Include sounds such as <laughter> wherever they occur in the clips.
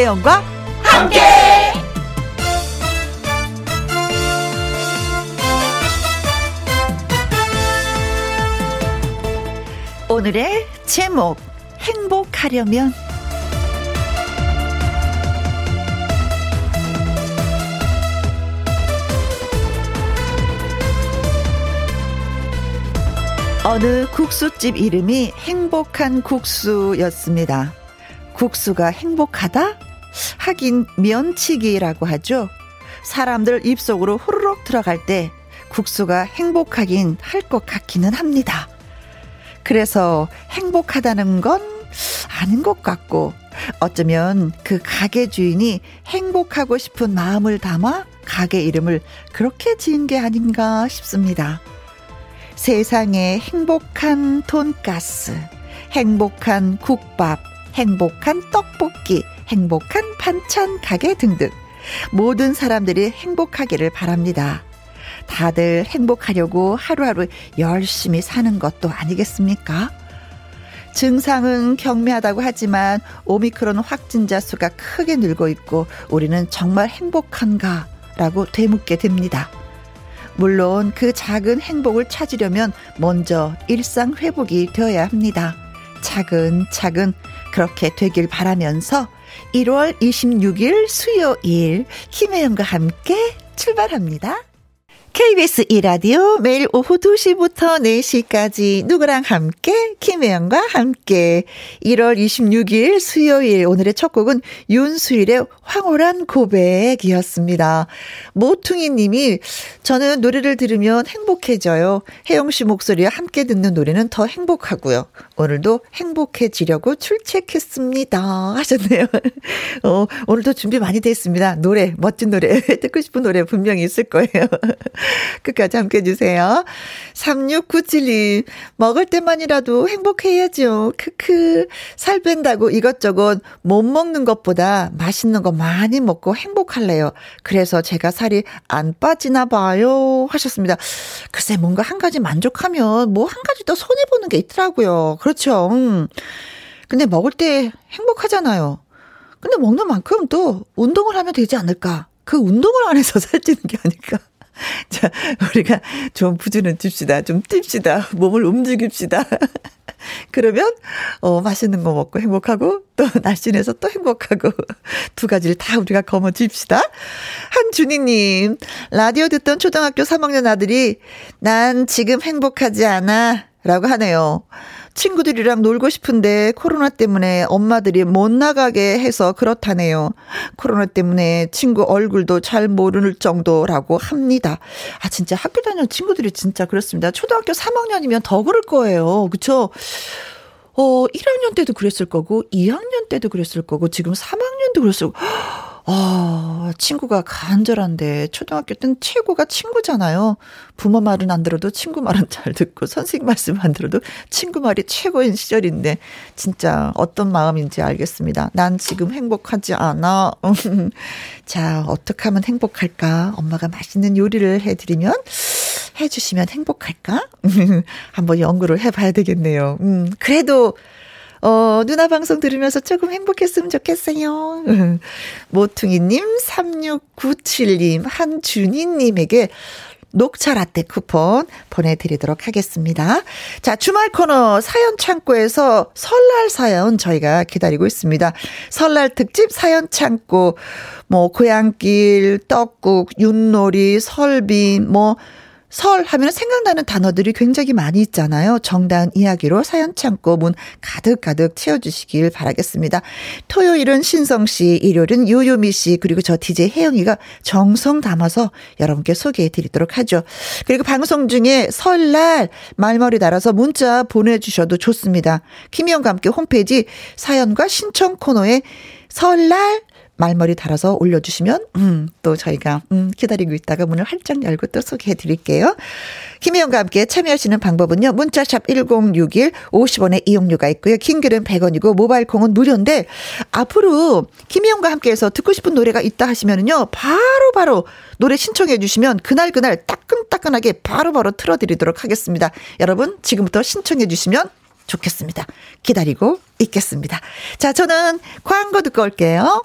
김혜영과 함께. 오늘의 제목 행복하려면 어느 국수집 이름이 행복한 국수였습니다. 국수가 행복하다? 하긴 면치기라고 하죠. 사람들 입속으로 후루룩 들어갈 때 국수가 행복하긴 할 것 같기는 합니다. 그래서 행복하다는 건 아닌 것 같고 어쩌면 그 가게 주인이 행복하고 싶은 마음을 담아 가게 이름을 그렇게 지은 게 아닌가 싶습니다. 세상에 행복한 돈가스, 행복한 국밥, 행복한 떡볶이, 행복한 반찬 가게 등등. 모든 사람들이 행복하기를 바랍니다. 다들 행복하려고 하루하루 열심히 사는 것도 아니겠습니까? 증상은 경미하다고 하지만 오미크론 확진자 수가 크게 늘고 있고 우리는 정말 행복한가? 라고 되묻게 됩니다. 물론 그 작은 행복을 찾으려면 먼저 일상 회복이 되어야 합니다. 차근차근 그렇게 되길 바라면서 1월 26일 수요일 김혜영과 함께 출발합니다. KBS 이라디오 매일 오후 2시부터 4시까지 누구랑 함께 김혜영과 함께 1월 26일 수요일 오늘의 첫 곡은 윤수일의 황홀한 고백이었습니다. 모퉁이 님이 저는 노래를 들으면 행복해져요. 혜영 씨 목소리와 함께 듣는 노래는 더 행복하고요. 오늘도 행복해지려고 출첵했습니다. 하셨네요. <laughs> 어, 오늘도 준비 많이 됐습니다. 노래, 멋진 노래, <laughs> 듣고 싶은 노래 분명히 있을 거예요. <laughs> 끝까지 함께 해주세요. 3697님, 먹을 때만이라도 행복해야죠. 크크. 살 뺀다고 이것저것 못 먹는 것보다 맛있는 거 많이 먹고 행복할래요. 그래서 제가 살이 안 빠지나 봐요. 하셨습니다. 글쎄, 뭔가 한 가지 만족하면 뭐 한 가지 더 손해보는 게 있더라고요. 그렇죠. 음. 근데 먹을 때 행복하잖아요. 근데 먹는 만큼 또 운동을 하면 되지 않을까? 그 운동을 안 해서 <laughs> 살찌는 게 아닐까? <laughs> 자, 우리가 좀 부지런 줍시다. 좀 뜁시다. 몸을 움직입시다. <laughs> 그러면, 어, 맛있는 거 먹고 행복하고, 또 날씬해서 또 행복하고, 두 가지를 다 우리가 거머 줍시다. 한준희님, 라디오 듣던 초등학교 3학년 아들이, 난 지금 행복하지 않아. 라고 하네요. 친구들이랑 놀고 싶은데 코로나 때문에 엄마들이 못 나가게 해서 그렇다네요. 코로나 때문에 친구 얼굴도 잘 모르는 정도라고 합니다. 아, 진짜 학교 다니는 친구들이 진짜 그렇습니다. 초등학교 3학년이면 더 그럴 거예요. 그쵸? 어, 1학년 때도 그랬을 거고, 2학년 때도 그랬을 거고, 지금 3학년도 그랬을 거고. 아, 친구가 간절한데 초등학교 때는 최고가 친구잖아요. 부모 말은 안 들어도 친구 말은 잘 듣고 선생님 말씀 안 들어도 친구 말이 최고인 시절인데 진짜 어떤 마음인지 알겠습니다. 난 지금 행복하지 않아. 자, 어떻게 하면 행복할까? 엄마가 맛있는 요리를 해드리면 해주시면 행복할까? 한번 연구를 해봐야 되겠네요. 음, 그래도 어, 누나 방송 들으면서 조금 행복했으면 좋겠어요. <laughs> 모퉁이님, 3697님, 한준희님에게 녹차 라떼 쿠폰 보내드리도록 하겠습니다. 자, 주말 코너 사연 창고에서 설날 사연 저희가 기다리고 있습니다. 설날 특집 사연 창고, 뭐, 고향길, 떡국, 윷놀이, 설비, 뭐, 설 하면 생각나는 단어들이 굉장히 많이 있잖아요. 정다은 이야기로 사연 창고 문 가득가득 채워주시길 바라겠습니다. 토요일은 신성 씨, 일요일은 요요미 씨, 그리고 저 DJ 혜영이가 정성 담아서 여러분께 소개해 드리도록 하죠. 그리고 방송 중에 설날 말머리 달아서 문자 보내주셔도 좋습니다. 김희영과 함께 홈페이지 사연과 신청 코너에 설날 말머리 달아서 올려주시면, 음, 또 저희가, 음, 기다리고 있다가 문을 활짝 열고 또 소개해 드릴게요. 김혜영과 함께 참여하시는 방법은요, 문자샵 1061, 50원의 이용료가 있고요. 킹글은 100원이고, 모바일 콩은 무료인데, 앞으로 김혜영과 함께 해서 듣고 싶은 노래가 있다 하시면은요, 바로바로 바로 노래 신청해 주시면, 그날그날 따끈따끈하게 바로바로 바로 틀어드리도록 하겠습니다. 여러분, 지금부터 신청해 주시면 좋겠습니다. 기다리고 있겠습니다. 자, 저는 광고 듣고 올게요.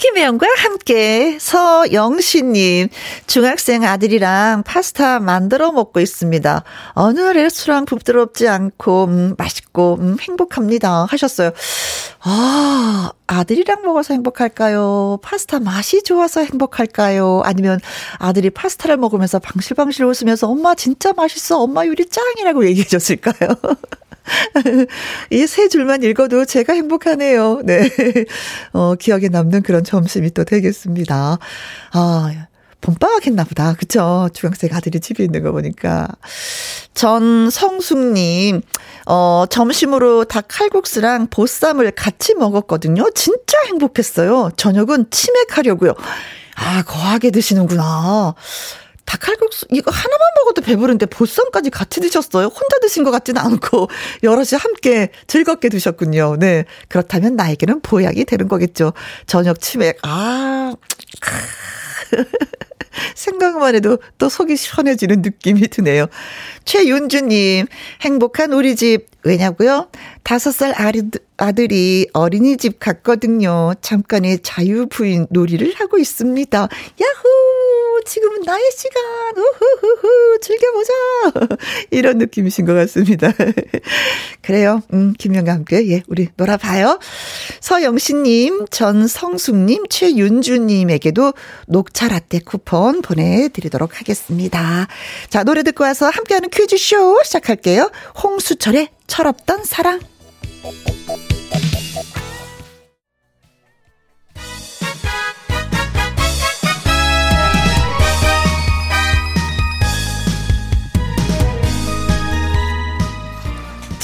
김혜영과 함께 서영신님 중학생 아들이랑 파스타 만들어 먹고 있습니다. 어느 레스토랑 부드럽지 않고 음, 맛있고 음, 행복합니다 하셨어요. 아 아들이랑 먹어서 행복할까요? 파스타 맛이 좋아서 행복할까요? 아니면 아들이 파스타를 먹으면서 방실방실 웃으면서 엄마 진짜 맛있어 엄마 요리 짱이라고 얘기해 줬을까요? <laughs> 이 세 줄만 읽어도 제가 행복하네요. 네. 어, 기억에 남는 그런 점심이 또 되겠습니다. 아, 봄방학 했나 보다. 그쵸? 중학생 아들이 집에 있는 거 보니까. 전성숙님, 어, 점심으로 닭 칼국수랑 보쌈을 같이 먹었거든요. 진짜 행복했어요. 저녁은 치맥하려고요. 아, 거하게 드시는구나. 닭칼국수 이거 하나만 먹어도 배부른데 보쌈까지 같이 드셨어요? 혼자 드신 것 같지는 않고 <laughs> 여럿이 함께 즐겁게 드셨군요. 네. 그렇다면 나에게는 보약이 되는 거겠죠. 저녁 치맥. 아. <laughs> 생각만 해도 또 속이 시원해지는 느낌이 드네요. 최윤주님, 행복한 우리 집. 왜냐고요? 다섯 살 아들이 어린이집 갔거든요. 잠깐의 자유부인 놀이를 하고 있습니다. 야호! 지금은 나의 시간. 우후후후. 즐겨보자. <laughs> 이런 느낌이신 것 같습니다. <laughs> 그래요. 음, 김영과 함께, 예, 우리 놀아봐요. 서영신님, 전성숙님, 최윤주님에게도 녹차 라떼 쿠폰 보내드리도록 하겠습니다. 자, 노래 듣고 와서 함께하는 퀴즈쇼 시작할게요. 홍수철의 철없던 사랑.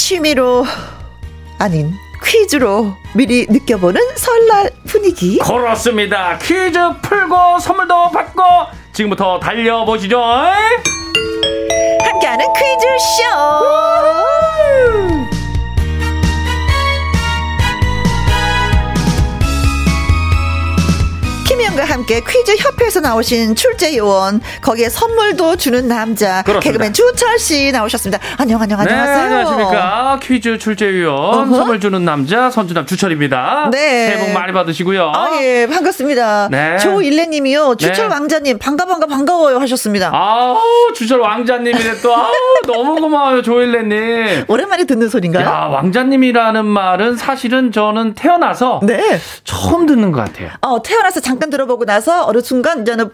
취미로 아닌 퀴즈로 미리 느껴보는 설날 분위기. 그렇습니다. 퀴즈 풀고 선물도 받고 지금부터 달려보시죠. 함께하는 퀴즈쇼. 김희영과 함께 퀴즈 협회에서 나오신 출제 요원 거기에 선물도 주는 남자 그렇습니다. 개그맨 주철 씨 나오셨습니다. 안녕 안녕 안녕하세요. 네, 안녕하십니까. 퀴즈 출제위원 어허. 선물 주는 남자 선주남 주철입니다. 네. 새해 복 많이 받으시고요. 아, 예, 반갑습니다. 네. 조일레님이요, 주철 네. 왕자님, 반가, 반가, 반가워요 하셨습니다. 아우 주철 왕자님이네 또 아우 <laughs> 너무 고마워요 조일레님. 오랜만에 듣는 소린가요? 야 왕자님이라는 말은 사실은 저는 태어나서 네. 처음 듣는 것 같아요. 어, 태어나서 잠깐 들어보고 나서 어느 순간 이제는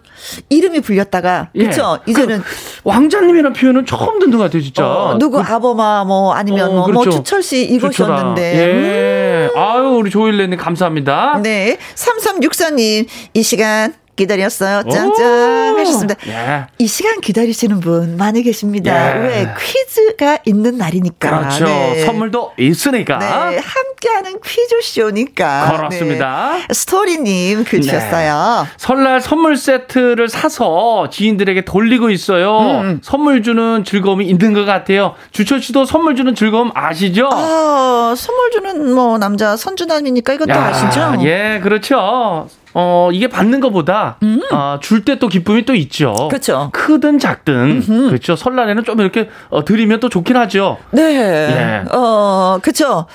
이름이 불렸다가, 예. 그쵸? 이제는, 그 왕자님이라는 표현은 처음 듣는 것 같아요 진짜. 어, 누구 아버마, 뭐, 아니면 어, 뭐, 뭐, 그렇죠. 주철 씨 주철아. 이것이었는데. 예. 아유 우리 조일레님 감사합니다. 네. 3364님, 이 시간 기다렸어요. 오. 하셨습니다. 예. 이 시간 기다리시는 분 많이 계십니다. 예. 왜? 퀴즈가 있는 날이니까. 그렇죠. 네. 선물도 있으니까. 네, 함께하는 퀴즈 쇼니까. 그렇습니다. 네. 스토리님 글 주셨어요. 설날 선물 세트를 사서 지인들에게 돌리고 있어요. 음. 선물 주는 즐거움이 있는 것 같아요. 주철 씨도 선물 주는 즐거움 아시죠? 아, 선물 주는 뭐 남자 선주남이니까 또 야, 아시죠? 예, 그렇죠. 어, 이게 받는 것보다, 어, 줄때 또 기쁨이 또 있죠. 음. 그렇죠. 크든 작든, 그렇죠. 설날에는 좀 이렇게 어, 드리면 또 좋긴 하죠. 네. 예. 어, 그쵸.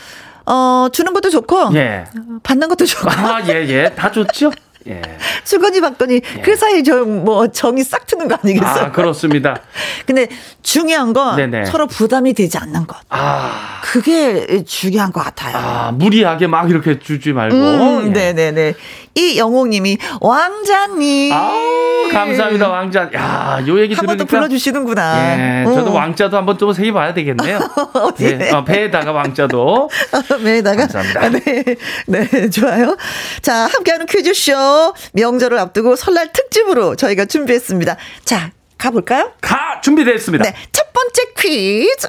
어, 주는 것도 좋고, 예. 받는 것도 좋고, 아, 예, 예. 다 좋죠? 예. <laughs> 주거니 받거니, 그 사이에 좀뭐 정이 싹 트는 거 아니겠어요? 아, 그렇습니다. <laughs> 근데 중요한 건 네네. 서로 부담이 되지 않는 것. 아, 그게 중요한 것 같아요. 아, 무리하게 막 이렇게 주지 말고. 음, 예. 네네네. 이 영옥님이 왕자님. 아우, 감사합니다, 왕자. 야, 요 얘기 들으니까. 불러주시는구나. 예, 저도 음. 왕자도 한번 좀 새겨봐야 되겠네요. <laughs> 어디에? 예, 어, 배에다가 왕자도. <laughs> 매에다가. 감사합니다. 아, 네. 네, 좋아요. 자, 함께하는 퀴즈쇼. 명절을 앞두고 설날 특집으로 저희가 준비했습니다. 자, 가볼까요? 가! 준비됐습니다. 네. 첫 번째 퀴즈.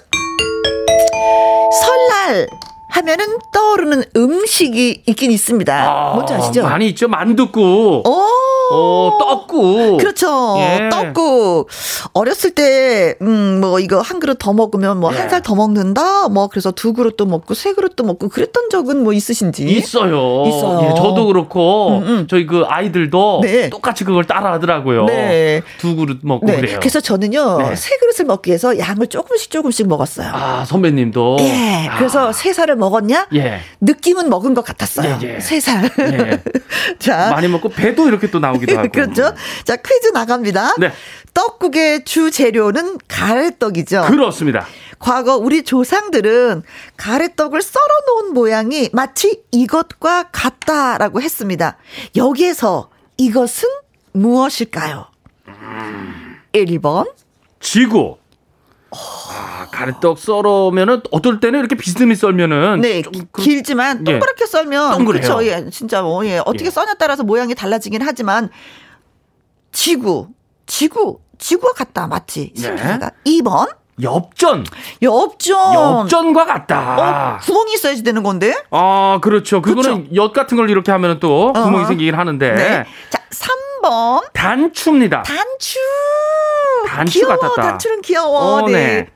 설날 하면은 떠오르는 음식이 있긴 있습니다. 아, 뭔지 아시죠? 많이 있죠. 만둣국. 오, 어, 떡국. 그렇죠. 예. 떡국. 어렸을 때, 음, 뭐, 이거 한 그릇 더 먹으면 뭐, 예. 한살 더 먹는다? 뭐, 그래서 두 그릇도 먹고, 세 그릇도 먹고, 그랬던 적은 뭐 있으신지? 있어요. 있어요. 예, 저도 그렇고 음, 음. 저희 그 아이들도 네. 똑같이 그걸 따라 하더라고요. 네. 두 그릇 먹고 네. 그래요. 그래서 저는요, 네. 세 그릇을 먹기 위해서 양을 조금씩 조금씩 먹었어요. 아, 선배님도 예. 아, 그래서 세 살을 먹었냐? 예. 느낌은 먹은 것 같았어요. 예, 예. 세 살. 예. <laughs> 자. 많이 먹고 배도 이렇게 또 나오 기도 <laughs> 하고. 그렇죠. 자, 퀴즈 나갑니다. 네. 떡국의 주 재료는 가래떡이죠. 그렇습니다. 과거 우리 조상들은 가래떡을 썰어 놓은 모양이 마치 이것과 같다라고 했습니다. 여기에서 이것은 무엇일까요? 1번, 지구. 아, 가래떡 썰으면은 어떨 때는 이렇게 비스듬히 썰면은 네, 길지만 예. 동그랗게 썰면 동그래요. 그렇죠. 예, 진짜 뭐 예, 어떻게 예. 써냐 따라서 모양이 달라지긴 하지만 지구, 지구, 지구와 같다 맞지? 네. 신기하다. 2번 엽전. 엽전. 엽전과 어, 같다. 구멍이 있어야지 되는 건데. 아, 그렇죠. 그거는 엿 같은 걸 이렇게 하면은 또 구멍이 어허. 생기긴 하는데. 네. 자, 3번 단추입니다. 단추. 단추 귀여워. 같았다. 단추는 귀여워. 어, 네. 네.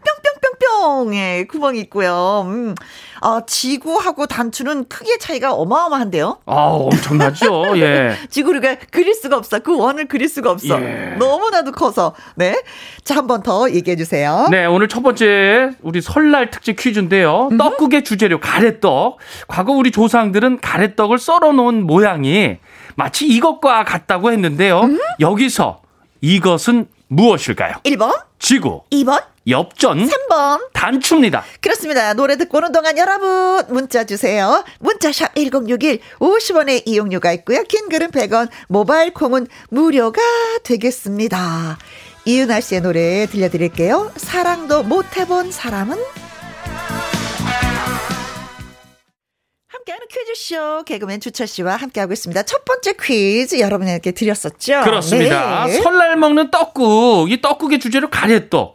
뿅뿅뿅뿅. 예, 구멍이 있고요. 음. 어, 지구하고 단추는 크기의 차이가 어마어마한데요. 아, 엄청나죠. 예. <laughs> 지구를 그릴 수가 없어. 그 원을 그릴 수가 없어. 예. 너무나도 커서. 네. 자, 한 번 더 얘기해 주세요. 네, 오늘 첫 번째 우리 설날 특집 퀴즈인데요. 떡국의 주재료 가래떡. 과거 우리 조상들은 가래떡을 썰어 놓은 모양이 마치 이것과 같다고 했는데요. 여기서 이것은 무엇일까요? 1번, 지구, 2번, 엽전, 3번. 단추입니다. 그렇습니다. 노래 듣고 오는 동안 여러분 문자 주세요. 문자샵 1061 50원의 이용료가 있고요. 긴 글은 100원, 모바일 콩은 무료가 되겠습니다. 이윤아 씨의 노래 들려드릴게요. 사랑도 못 해본 사람은 함께하는 퀴즈쇼 개그맨 주철 씨와 함께하고 있습니다. 첫 번째 퀴즈 여러분에게 드렸었죠. 그렇습니다. 네. 설날 먹는 떡국. 이 떡국의 주재료 가래떡.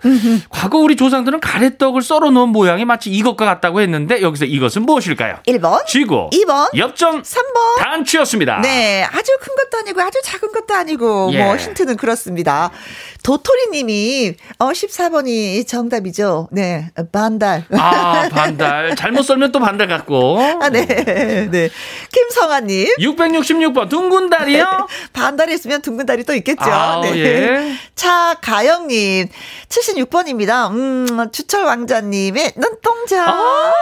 과거 우리 조상들은 가래떡을 썰어 놓은 모양이 마치 이것과 같다고 했는데 여기서 이것은 무엇일까요? 1번, 지구, 2번, 엽전, 3번, 단추였습니다. 네, 아주 큰 것도 아니고 아주 작은 것도 아니고 예. 뭐 힌트는 그렇습니다. 도토리 님이 어 14번이 정답이죠. 네. 반달. 아, 반달. 잘못 썰면 또 반달 같고. <laughs> 아, 네. <laughs> 네. 김성아 님. 666번 둥근 달이요? 반달이 있으면 둥근 달이 또 있겠죠. 아우, 네. 예. <laughs> 차가영 님. 76번입니다. 음, 주철 왕자님의 눈동자. 아,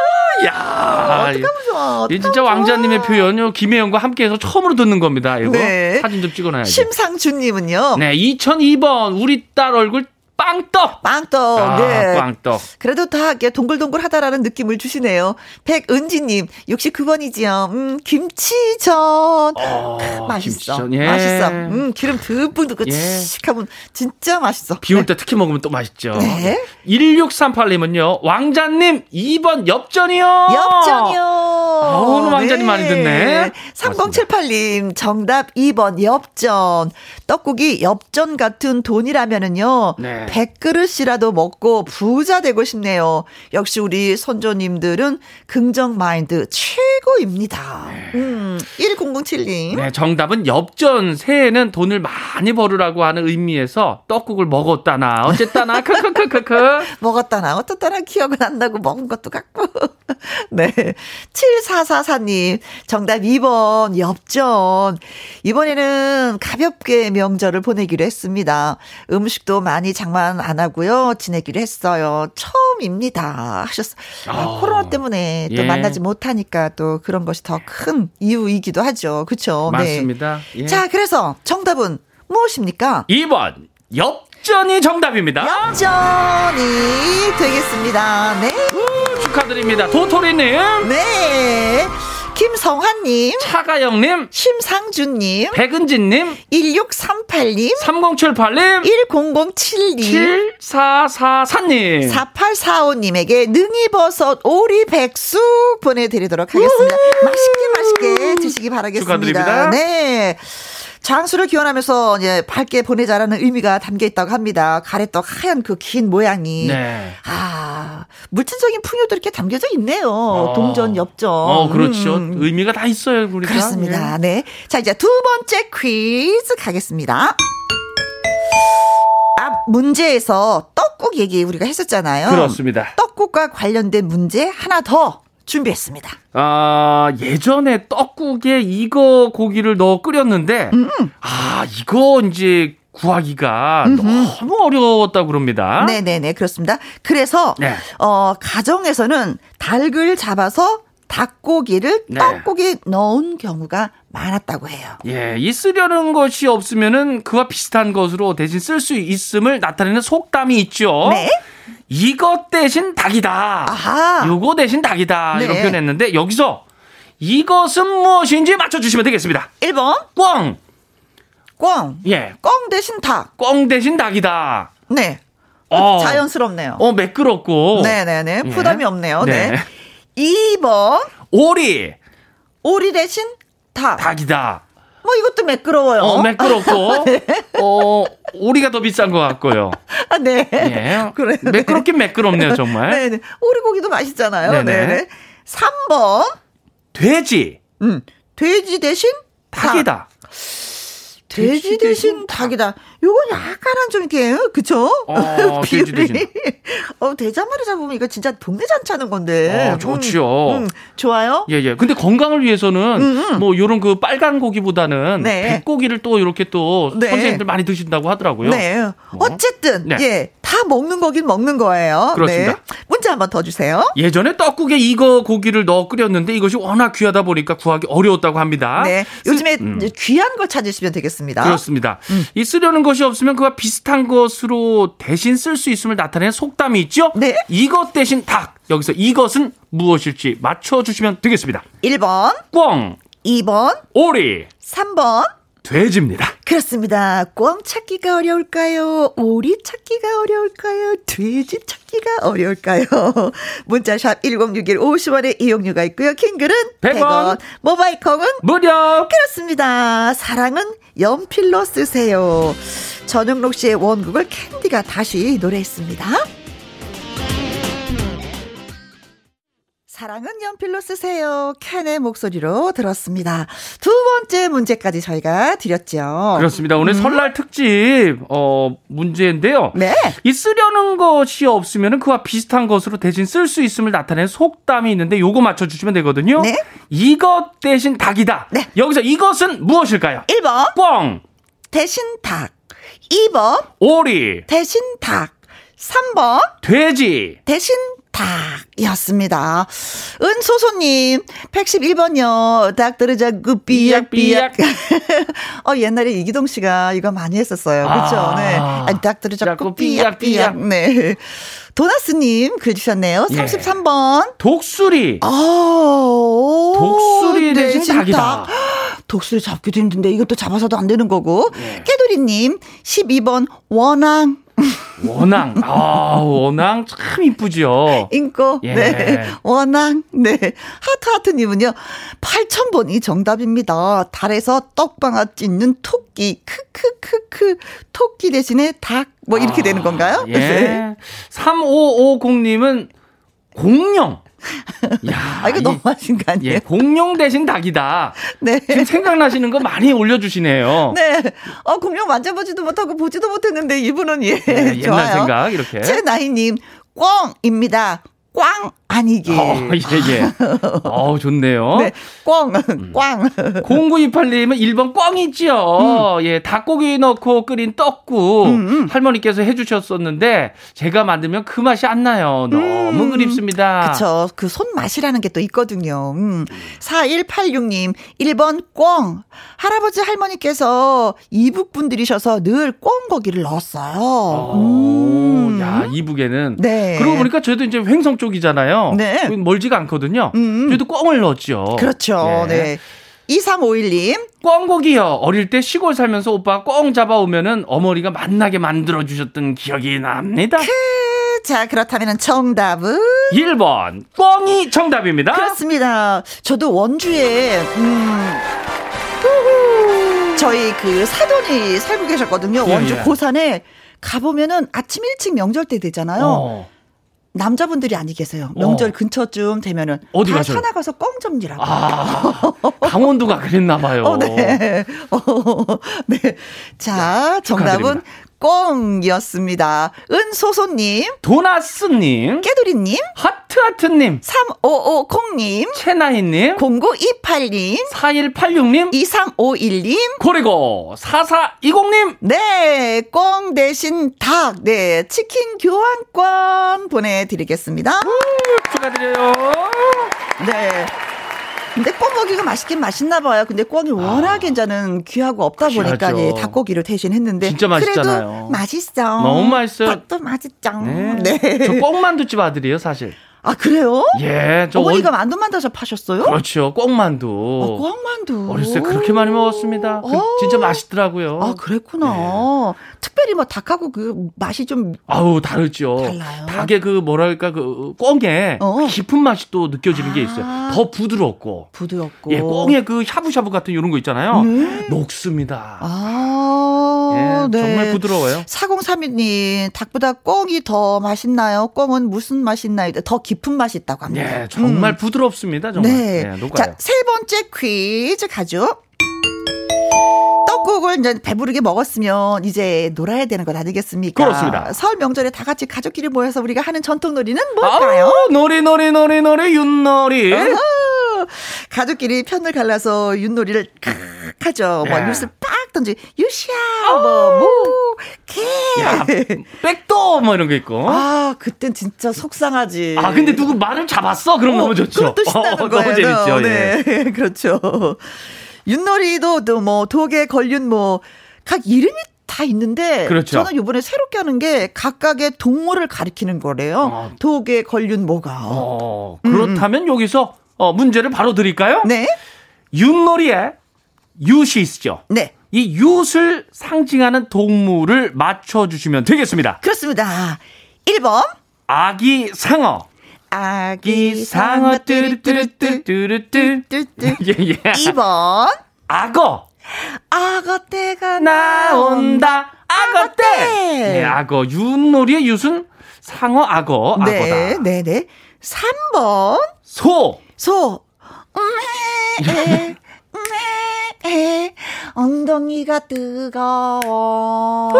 야. 어떡하면 좋아. 이 진짜 어떡하면 왕자님의 좋아. 표현요. 김혜영과 함께해서 처음으로 듣는 겁니다. 이거 네. 사진 좀 찍어놔야지. 심상준 님은요. 네, 2002번 우리 딸 얼굴 빵떡. 빵떡. 아, 네. 빵떡. 그래도 다 동글동글하다라는 느낌을 주시네요. 백은지님, 69번이지요. 음, 김치전. 어, <laughs> 맛있어. 김치전, 예. 맛있어. 음, 기름 듬뿍 넣고 예. 칙 하면 진짜 맛있어. 비 올 때 특히 먹으면 또 맛있죠. 네. 1638님은요. 왕자님 2번 엽전이요. 엽전이요. 아, 오늘 왕자님 많이 듣네. 3078님, 정답 2번, 엽전. 떡국이 엽전 같은 돈이라면은요, 네. 100그릇이라도 먹고 부자 되고 싶네요. 역시 우리 선조님들은 긍정 마인드 최고입니다. 음, 1007님. 네, 정답은 엽전. 새해에는 돈을 많이 벌으라고 하는 의미에서 떡국을 먹었다나 어쨌다나 <laughs> 크크크크크. 먹었다나 어떻다나 기억은 안 나고 먹은 것도 같고. <laughs> 네. 7444님, 정답 2번, 엽전. 이번에는 가볍게 명절을 보내기로 했습니다. 음식도 많이 장만 안 하고요. 지내기로 했어요. 처음입니다. 하셨어요. 아, 아, 코로나 때문에 또 예. 만나지 못하니까 또 그런 것이 더 큰 이유이기도 하죠. 네. 맞습니다. 예. 자, 그래서 정답은 무엇입니까? 2번 엽전이 정답입니다. 엽전이 되겠습니다. 네. 축하드립니다. 도토리님, 네. 김성환님, 차가영님, 심상준님, 백은진님, 1638님, 3078님, 1007님, 7444님. 4845님에게 능이버섯 오리백숙 보내드리도록 하겠습니다. 맛있게 맛있게 드시기 바라겠습니다. 축하드립니다. 네. 장수를 기원하면서 이제 밝게 보내자라는 의미가 담겨 있다고 합니다. 가래떡 하얀 그 긴 모양이. 네. 아, 물질적인 풍요도 이렇게 담겨져 있네요. 어. 동전, 엽전. 어, 그렇죠. 음. 의미가 다 있어요, 우리가. 그렇습니다. 네. 자, 이제 두 번째 퀴즈 가겠습니다. 앞 문제에서 떡국 얘기 우리가 했었잖아요. 그렇습니다. 떡국과 관련된 문제 하나 더 준비했습니다. 아, 예전에 떡국에 이거 고기를 넣어 끓였는데, 음. 아, 이거 이제 구하기가 너무 어려웠다고 그럽니다. 네네네, 그렇습니다. 그래서, 네. 어, 가정에서는 닭을 잡아서 닭고기를 네. 떡국에 넣은 경우가 많았다고 해요. 예, 이 쓰려는 것이 없으면은 그와 비슷한 것으로 대신 쓸 수 있음을 나타내는 속담이 있죠. 네. 이것 대신 닭이다. 아하. 요거 대신 닭이다. 네. 이렇게 표현했는데 여기서 이것은 무엇인지 맞춰주시면 되겠습니다. 1번, 꽝. 꽝. 예. 꽝 대신 닭. 꽝 대신 닭이다. 네. 어. 자연스럽네요. 어, 매끄럽고. 네네네. 예. 부담이 없네요. 네. 네. 2번, 오리. 오리 대신 닭. 닭이다. 뭐 이것도 매끄러워요. 어, 매끄럽고. <laughs> 어, 오리가 더 비싼 것 같고요. 아, 네. 예. 그래요. 네. 매끄럽긴 매끄럽네요, 정말. 네 네. 오리고기도 맛있잖아요. 네네. 네네. 3번, 돼지. 음, 돼지 대신 닭. 닭이다. 돼지 대신 닭이다. 요건 약간은 좀 이렇게, 그쵸? 어, <laughs> 돼지 비율이. 어, 돼지 한 마리 잡으면 이거 진짜 동네 잔치하는 건데. 어, 좋지요. 음, 음, 좋아요? 예, 예. 근데 건강을 위해서는 음, 음. 뭐 요런 그 빨간 고기보다는 네. 백고기를 또 이렇게 또 네. 선생님들 많이 드신다고 하더라고요. 네. 어쨌든, 네. 예. 다 먹는 거긴 먹는 거예요. 그렇습니다. 네. 문제 한번 더 주세요. 예전에 떡국에 이거 고기를 넣어 끓였는데 이것이 워낙 귀하다 보니까 구하기 어려웠다고 합니다. 네. 요즘에 음. 귀한 거 찾으시면 되겠습니다. 그렇습니다. 음. 이 쓰려는 것이 없으면 그와 비슷한 것으로 대신 쓸 수 있음을 나타내는 속담이 있죠? 네. 이것 대신 닭. 여기서 이것은 무엇일지 맞춰주시면 되겠습니다. 1번, 꽝, 2번, 오리, 3번. 돼지입니다. 그렇습니다. 꽝 찾기가 어려울까요? 오리 찾기가 어려울까요? 돼지 찾기가 어려울까요? <laughs> 문자샵 1061 50원의 이용료가 있고요. 킹글은 100원. 100원. 모바일 콩은 무려 그렇습니다. 사랑은 연필로 쓰세요. 전영록 씨의 원곡을 캔디가 다시 노래했습니다. 사랑은 연필로 쓰세요. 캔의 목소리로 들었습니다. 두 번째 문제까지 저희가 드렸죠. 그렇습니다. 오늘 설날 특집 어 문제인데요. 네. 이 쓰려는 것이 없으면 그와 비슷한 것으로 대신 쓸 수 있음을 나타내는 속담이 있는데 요거 맞춰 주시면 되거든요. 네. 이것 대신 닭이다. 네. 여기서 이것은 무엇일까요? 1번 꽝, 대신 닭. 2번 오리, 대신 닭. 3번 돼지. 대신 닭이었습니다. 은소소님, 111번요. 닭 들으자구 삐약 삐약. <laughs> 어, 옛날에 이기동 씨가 이거 많이 했었어요. 그렇죠? 아. 네. 아니, 닭 들으자꾸 자꾸 삐약삐약. 삐약 삐약. 네. 도나스님, 글 주셨네요. 예. 33번. 독수리. 어, 독수리 대신 닭이다. 닭. <gasps> 독수리 잡기도 힘든데 이것도 잡아서도 안 되는 거고. 예. 깨돌이님, 12번. 원앙. 원앙. 아, 원앙 참 이쁘죠. 인고. 예. 네. 원앙. 네. 하트 하트 님은요. 8000번이 정답입니다. 달에서 떡방아 찢는 토끼. 크크크크. 토끼 대신에 닭. 뭐 이렇게 되는 건가요? 예. 네. 3550 님은 공룡. 야, <laughs> 아, 이거 이- 너무하신 거 아니에요? 예, 공룡 대신 닭이다. 네. 지금 생각나시는 거 많이 올려주시네요. 네. 어, 공룡 만져보지도 못하고 보지도 못했는데 이분은 예. 예, 좋아요. 옛날 생각 이렇게. 최나희님, 꽝입니다. 꽝 아니기. 어, 예, 예. 어, 좋네요. <laughs> 네. 꽝, 꽝. 0928님은 1번 꽝 있죠. 예, 닭고기 넣고 끓인 떡국 음, 할머니께서 해주셨었는데 제가 만들면 그 맛이 안 나요. 너무 그립습니다. 음. 그쵸. 그 손맛이라는 게 또 있거든요. 음. 4186님, 1번 꽝. 할아버지 할머니께서 이북분들이셔서 늘 꽝고기를 넣었어요. 어, 음. 야, 이북에는. 네. 그러고 보니까 저희도 이제 횡성 쪽이잖아요. 네. 멀지가 않거든요. 음. 저희도 꽝을 넣었죠. 그렇죠. 예. 네. 2351님, 꽝고기요. 어릴 때 시골 살면서 오빠가 꽝 잡아오면은 어머니가 만나게 만들어주셨던 기억이 납니다. 자, 그렇다면 정답은? 1번. 꽝이 정답입니다. 그렇습니다. 저도 원주에, 음. 저희 그 사돈이 살고 계셨거든요. 예, 원주 예. 고산에 가보면은 아침 일찍 명절 때 되잖아요. 어. 남자분들이 아니 계세요. 명절 어. 근처쯤 되면은 어디 다 가셔요? 산에 가서 껌 접니라고. 아, 강원도가 그랬나 봐요. <laughs> 어, 네. 어, 네. 자, 정답은. 꽁이었습니다. 은소소님, 도나스님, 깨두리님, 하트하트님, 3550님, 채나희님, 0928님, 4186님, 2351님, 그리고 4420님. 네, 꽁 대신 닭, 네, 치킨 교환권 보내드리겠습니다. 축하드려요. 네. 근데 꽁 먹이가 맛있긴 맛있나 봐요. 근데 꽁이 워낙에 이제는 귀하고 없다 보니까 아. 예, 닭고기를 대신 했는데 진짜 맛있잖아요. 그래도 맛있어. 너무 맛있어요. 닭도 맛있죠. 네. 네. 저 꽁만두집 아들이에요, 사실. 아 그래요? 예, 저 어머니가 원- 만두 만들어서 파셨어요? 그렇죠. 꽁만두. 어, 꽁만두. 어렸을 때 그렇게 많이 먹었습니다. 그 어. 진짜 맛있더라고요. 아 그랬구나. 특별히 뭐 닭하고 그 맛이 좀 아우 다르죠. 달라요? 닭의 그 뭐랄까 그 꽁에 어. 깊은 맛이 또 느껴지는 게 있어요. 아. 더 부드럽고. 부드럽고. 예, 꽁의 그 샤브샤브 같은 이런 거 있잖아요. 네. 녹습니다. 아, 예, 정말 부드러워요. 4032님, 닭보다 꽁이 더 맛있나요? 꽁은 무슨 맛이 있나요? 더 깊은 맛이 있다고 합니다. 예, 정말 음. 부드럽습니다. 정말. 네. 예, 녹아요. 자, 세 번째 퀴즈 가죠. 떡국을 이제 배부르게 먹었으면 이제 놀아야 되는 것 아니겠습니까? 그렇습니다. 설 명절에 다 같이 가족끼리 모여서 우리가 하는 전통놀이는 뭘까요? 아우, 놀이 놀이 놀이 놀이 윷놀이. 어허, 가족끼리 편을 갈라서 윷놀이를 칵 하죠. 뭐 예. 윷을 빡 던지 유시야 뭐무 개. 야, 백도 뭐 이런 거 있고. 아, 그땐 진짜 속상하지. 아, 근데 누구 말을 잡았어? 그럼 너무 좋죠. 그럼 또 신나는 어, 거예요. 너무 재밌죠. 네, <laughs> 그렇죠. 윷놀이도 또 뭐 도개 걸륜 뭐 각 이름이 다 있는데 그렇죠. 저는 이번에 새롭게 하는 게 각각의 동물을 가리키는 거래요. 어. 도개 걸륜 뭐가. 어, 그렇다면 여기서 어, 문제를 바로 드릴까요? 음, 네. 윷놀이에 윷이 있죠. 네. 이 윷을 상징하는 동물을 맞춰 주시면 되겠습니다. 그렇습니다. 1번 아기 상어. 아기 상어 뚜루뚜루뚜 뚜루뚜루뚜. 뚜뚜 예, 예. 2번 악어. 악어떼가 나온다. 악어떼. 악어떼. 네, 악어. 윷놀이의 윷은 상어, 악어, 악어다. 네, 네, 네. 3번 소. 소. 음해, 음해, 엉덩이가 뜨거워.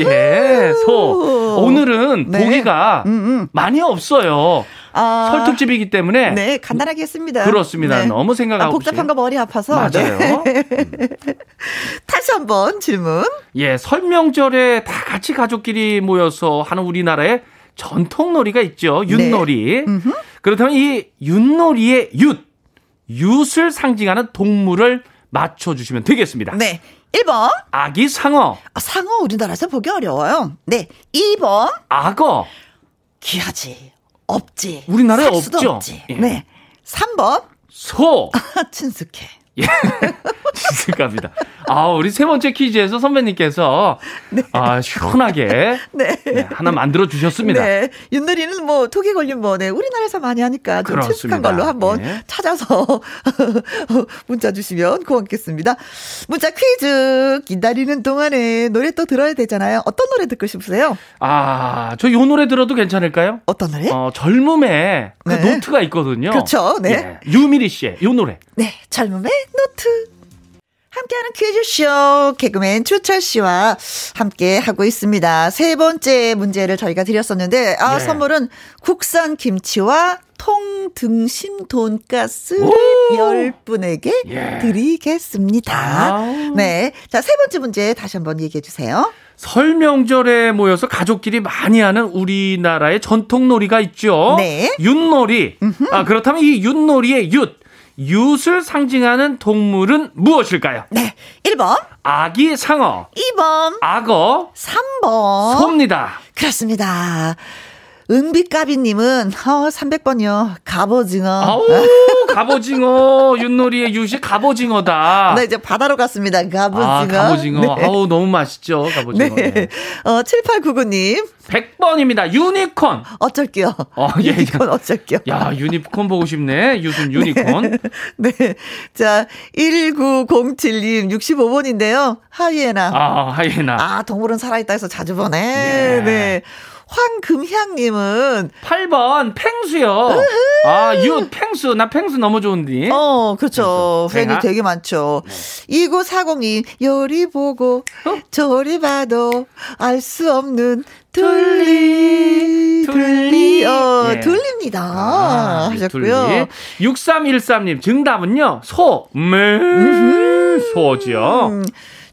예, 소. 오늘은 네. 고기가 음, 음. 많이 없어요. 아, 설특집이기 때문에 네, 간단하게 했습니다. 그렇습니다. 네. 너무 생각하고 아, 복잡한 거 머리 아파서. 맞아요. 네. <laughs> 다시 한번 질문. 예, 설명절에 다 같이 가족끼리 모여서 하는 우리나라의 전통놀이가 있죠. 윷놀이. 네. 그렇다면 이 윷놀이의 윷, 윷을 상징하는 동물을 맞춰주시면 되겠습니다. 네. 1번. 아기 상어, 아, 상어 우리나라에서 보기 어려워요. 네. 2번. 악어, 귀하지. 없지. 우리나라에 없죠. 없지. 예. 네. 3번. 소. <laughs> 친숙해. <laughs> 진실갑니다. 아, 우리 세 번째 퀴즈에서 선배님께서 아, 시원하게 <laughs> 네. 네, 하나 만들어 주셨습니다. 네. 윷놀이는 뭐 토기 걸린 뭐 네. 우리나라에서 많이 하니까 좀. 친숙한 걸로 한번 네. 찾아서 <laughs> 문자 주시면 고맙겠습니다. 문자 퀴즈 기다리는 동안에 노래 또 들어야 되잖아요. 어떤 노래 듣고 싶으세요? 아, 저 요 노래 들어도 괜찮을까요? 어떤 노래? 어, 젊음의 그 네. 노트가 있거든요. 그렇죠. 네. 예, 유미리 씨의 요 노래. 네, 젊음의 노트. 함께하는 퀴즈쇼 개그맨 추철 씨와 함께 하고 있습니다. 세 번째 문제를 저희가 드렸었는데, 아, 네. 선물은 국산 김치와 통등심 돈가스를 오! 열 분에게 예. 드리겠습니다. 아우. 네. 자, 세 번째 문제 다시 한번 얘기해 주세요. 설 명절에 모여서 가족끼리 많이 하는 우리나라의 전통 놀이가 있죠. 네. 윷놀이. 아, 그렇다면 이 윷놀이의 윷. 윷을 상징하는 동물은 무엇일까요? 네. 1번, 아기 상어, 2번, 악어, 3번. 소입니다. 그렇습니다. 은비까비님은, 어, 300번이요. 갑오징어. 아우, 갑오징어 윷놀이의 윷이 갑오징어다. 네, 이제 바다로 갔습니다. 갑오징어. 아, 갑오징어. 네. 아우, 너무 맛있죠, 갑오징어. 네. 네. 어, 7899님. 100번입니다. 유니콘. 어쩔게요. 어, 예, 유니콘 어쩔게요. 야, 유니콘 보고 싶네. 윷은 유니콘. 네. <laughs> 자, 1907님 65번인데요. 하이에나. 아, 하이에나. 아, 동물은 살아있다 해서 자주 보네. 예. 네. 황금향님은 8번 팽수요. 아, 유 팽수. 나 팽수 너무 좋은데. 어, 그렇죠. 팽아? 되게 많죠. 2940님, 요리 보고, 어? 저리 봐도, 알 수 없는, 둘리, 둘리, 어, 예. 둘립니다. 아, 하셨고요. 6313님, 정답은요, 소, 음, 소지요. 음,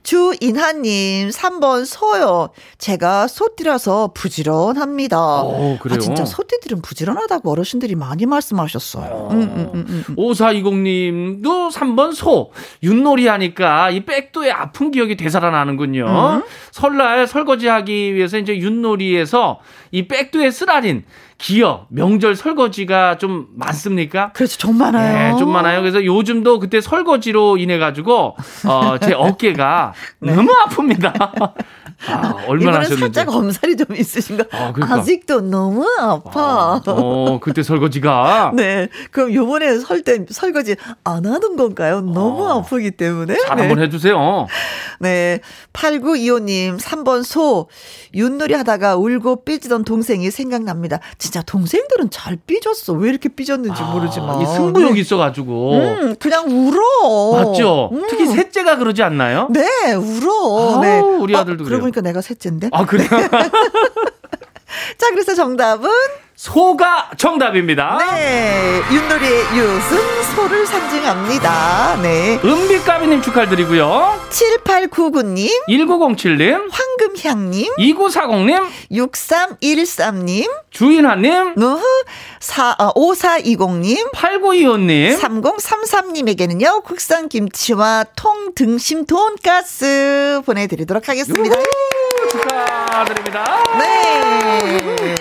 주인하님, 3번 소요. 제가 소띠라서 부지런합니다. 오, 그래요? 아, 진짜 소띠들은 부지런하다고 어르신들이 많이 말씀하셨어요. 음, 음, 음, 음, 음. 5420님도 3번 소. 윷놀이 하니까 이 백도의 아픈 기억이 되살아나는군요. 음. 설날 설거지 하기 위해서 이제 윷놀이에서 이 백도의 쓰라린 기억, 명절 설거지가 좀 많습니까? 그렇죠. 좀 많아요. 네, 좀 많아요. 그래서 요즘도 그때 설거지로 인해 가지고 어, 제 어깨가 <laughs> 너무 아픕니다. 아, 얼마나 네. 하셨는지. 살짝 엄살이 좀 있으신가? 아, 그러니까. 아직도 너무 아파. 어, 그때 설거지가 <laughs> 네. 그럼 요번에 설 때 설거지 안 하는 건가요? 너무 어. 아프기 때문에. 잘 네. 한번 해주세요. 네. 8925님, 3번 소. 윷놀이 하다가 울고 삐지던 동생이 생각납니다. 진짜 동생들은 잘 삐졌어. 왜 이렇게 삐졌는지 모르지만. 아, 이 승부욕이 네. 있어가지고. 음, 그냥 울어. 맞죠? 음. 특히 셋째가 그러지 않나요? 네, 울어. 아우, 네. 우리 어, 아들도 그래요. 보니까 내가 셋째인데. 아, 그래요? <laughs> 자, 그래서 정답은 소가 정답입니다. 네. 윷놀이의 유승 소를 상징합니다. 네. 은비까비님 축하드리고요. 7899님, 1907님, 황금향님, 2940님, 6313님, 주인하님, 우후, 4, 어, 5420님, 8925님, 3033님에게는요, 국산 김치와 통 등심 돈가스 보내드리도록 하겠습니다. 축하드립니다. 네.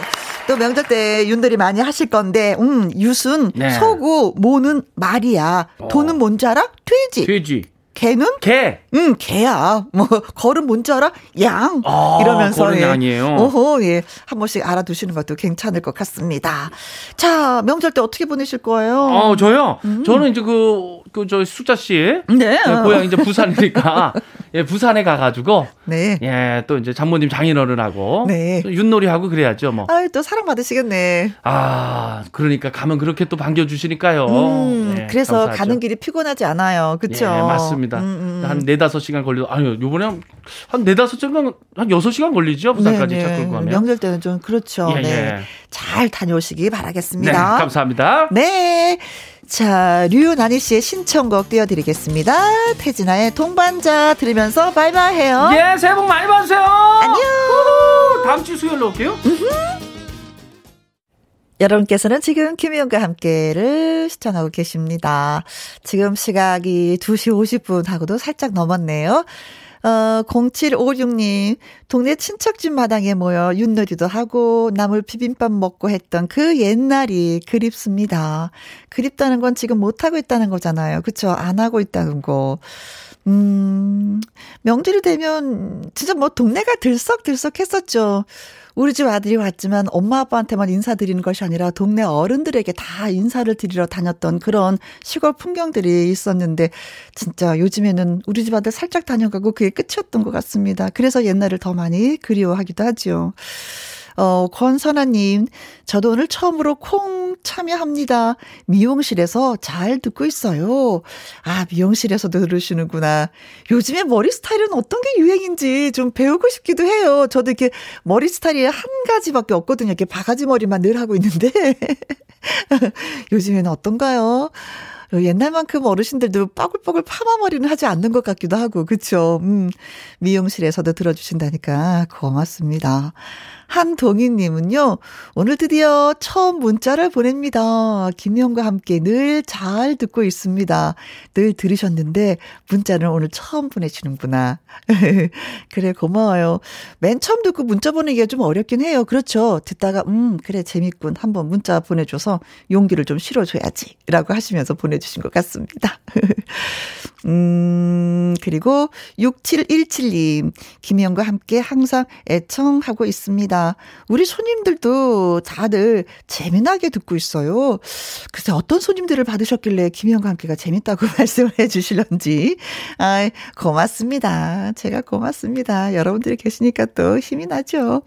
또 명절 때 윤들이 많이 하실 건데, 음, 유순, 네. 소구, 모는 말이야. 돈은 뭔지 알아? 돼지. 돼지, 개는? 개. 음, 개야. 뭐, 걸은 뭔지 알아? 양. 아, 이러면서. 걸은 예. 양이에요. 오호, 예. 한 번씩 알아두시는 것도 괜찮을 것 같습니다. 자, 명절 때 어떻게 보내실 거예요? 어, 저요? 저는 이제 그, 그, 저, 숫자 씨. 음. 네. 예, 고향 이제 부산이니까, 예, 부산에 가가지고, 네. 예, 또 이제 장모님 장인어른하고, 네. 또 윷놀이 하고 그래야죠, 뭐. 아유, 또 사랑받으시겠네. 아, 그러니까 가면 그렇게 또 반겨주시니까요. 음, 예, 그래서 감사하죠. 가는 길이 피곤하지 않아요. 그쵸? 예, 맞습니다. 음, 음. 한네 다섯 시간 걸려, 아유, 요번에 한, 한 네다섯 시간, 한 여섯 시간 걸리죠? 부산까지 차 끌고 가면. 명절 때는 좀 그렇죠. 예, 네. 예. 잘 다녀오시기 네, 바라겠습니다. 감사합니다. 네. 자, 류나니 씨의 신청곡 띄워드리겠습니다. 태진아의 동반자 들으면서 바이바이 해요. 예, 새해 복 많이 받으세요. 안녕. 우후, 다음 주 수요일로 올게요. 여러분께서는 지금 김희영과 함께를 시청하고 계십니다. 지금 시각이 2시 50분 하고도 살짝 넘었네요. 어, 0756님, 동네 친척집 마당에 모여 윷놀이도 하고 나물 비빔밥 먹고 했던 그 옛날이 그립습니다. 그립다는 건 지금 못하고 있다는 거잖아요. 그쵸? 안 하고 있다는 거. 음, 명절이 되면 진짜 뭐 동네가 들썩들썩 했었죠. 우리 집 아들이 왔지만 엄마 아빠한테만 인사드리는 것이 아니라 동네 어른들에게 다 인사를 드리러 다녔던 그런 시골 풍경들이 있었는데 진짜 요즘에는 우리 집 아들 살짝 다녀가고 그게 끝이었던 것 같습니다. 그래서 옛날을 더 많이 그리워하기도 하죠. 어, 권선아님, 저도 오늘 처음으로 콩 참여합니다. 미용실에서 잘 듣고 있어요. 아, 미용실에서도 들으시는구나. 요즘에 머리 스타일은 어떤 게 유행인지 좀 배우고 싶기도 해요. 저도 이렇게 머리 스타일이 한 가지밖에 없거든요. 이렇게 바가지 머리만 늘 하고 있는데. <laughs> 요즘에는 어떤가요? 옛날만큼 어르신들도 빠글빠글 파마머리는 하지 않는 것 같기도 하고, 그쵸? 음, 미용실에서도 들어주신다니까 고맙습니다. 한동희님은요, 오늘 드디어 처음 문자를 보냅니다. 김영과 함께 늘 잘 듣고 있습니다. 늘 들으셨는데, 문자를 오늘 처음 보내시는구나. <laughs> 그래, 고마워요. 맨 처음 듣고 문자 보내기가 좀 어렵긴 해요. 그렇죠. 듣다가, 음, 그래, 재밌군. 한번 문자 보내줘서 용기를 좀 실어줘야지. 라고 하시면서 보내주신 것 같습니다. <laughs> 음, 그리고 6717님, 김희영과 함께 항상 애청하고 있습니다. 우리 손님들도 다들 재미나게 듣고 있어요. 글쎄, 어떤 손님들을 받으셨길래 김희영과 함께가 재밌다고 <laughs> 말씀을 해 주실런지. 아 고맙습니다. 제가 고맙습니다. 여러분들이 계시니까 또 힘이 나죠.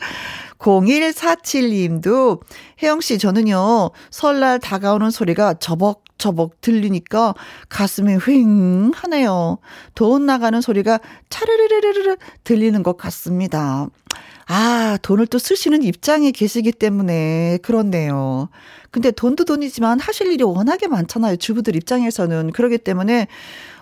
0147님도 혜영 씨 저는요 설날 다가오는 소리가 저벅 저벅 들리니까 가슴이 휑 하네요. 돈 나가는 소리가 차르르르르르 들리는 것 같습니다. 아, 돈을 또 쓰시는 입장에 계시기 때문에 그렇네요. 근데 돈도 돈이지만 하실 일이 워낙에 많잖아요. 주부들 입장에서는. 그러기 때문에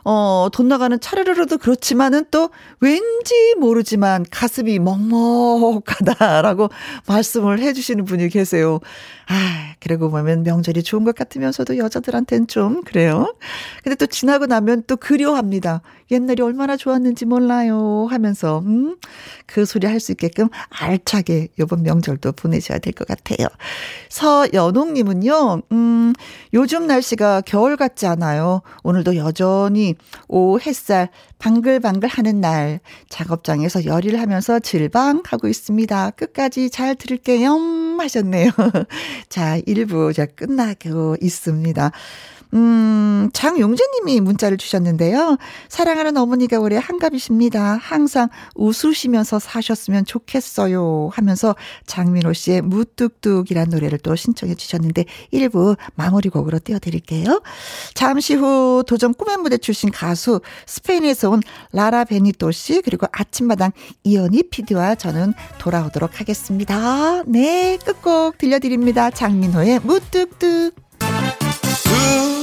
어, 돈 나가는 차례로도 그렇지만은 또 왠지 모르지만 가슴이 먹먹하다라고 <laughs> 말씀을 해주시는 분이 계세요. 아, 그러고 보면 명절이 좋은 것 같으면서도 여자들한텐 좀 그래요. 근데 또 지나고 나면 또 그리워합니다. 옛날이 얼마나 좋았는지 몰라요 하면서, 음, 그 소리 할 수 있게끔 알차게 요번 명절도 보내셔야 될 것 같아요. 서연옥 님은요, 음, 요즘 날씨가 겨울 같지 않아요. 오늘도 여전히 오 햇살 방글방글 하는 날 작업장에서 열일 하면서 질방하고 있습니다. 끝까지 잘 들을게요. 하셨네요. 자, 1부 자 끝나고 있습니다. 음, 장용재님이 문자를 주셨는데요. 사랑하는 어머니가 올해 한갑이십니다. 항상 웃으시면서 사셨으면 좋겠어요. 하면서 장민호 씨의 무뚝뚝이란 노래를 또 신청해 주셨는데 1부 마무리 곡으로 띄워드릴게요. 잠시 후 도전 꿈의 무대 출신 가수 스페인에서 온 라라 베니토 씨 그리고 아침마당 이연희 PD와 저는 돌아오도록 하겠습니다. 네, 끝곡 들려드립니다. 장민호의 무뚝뚝. 2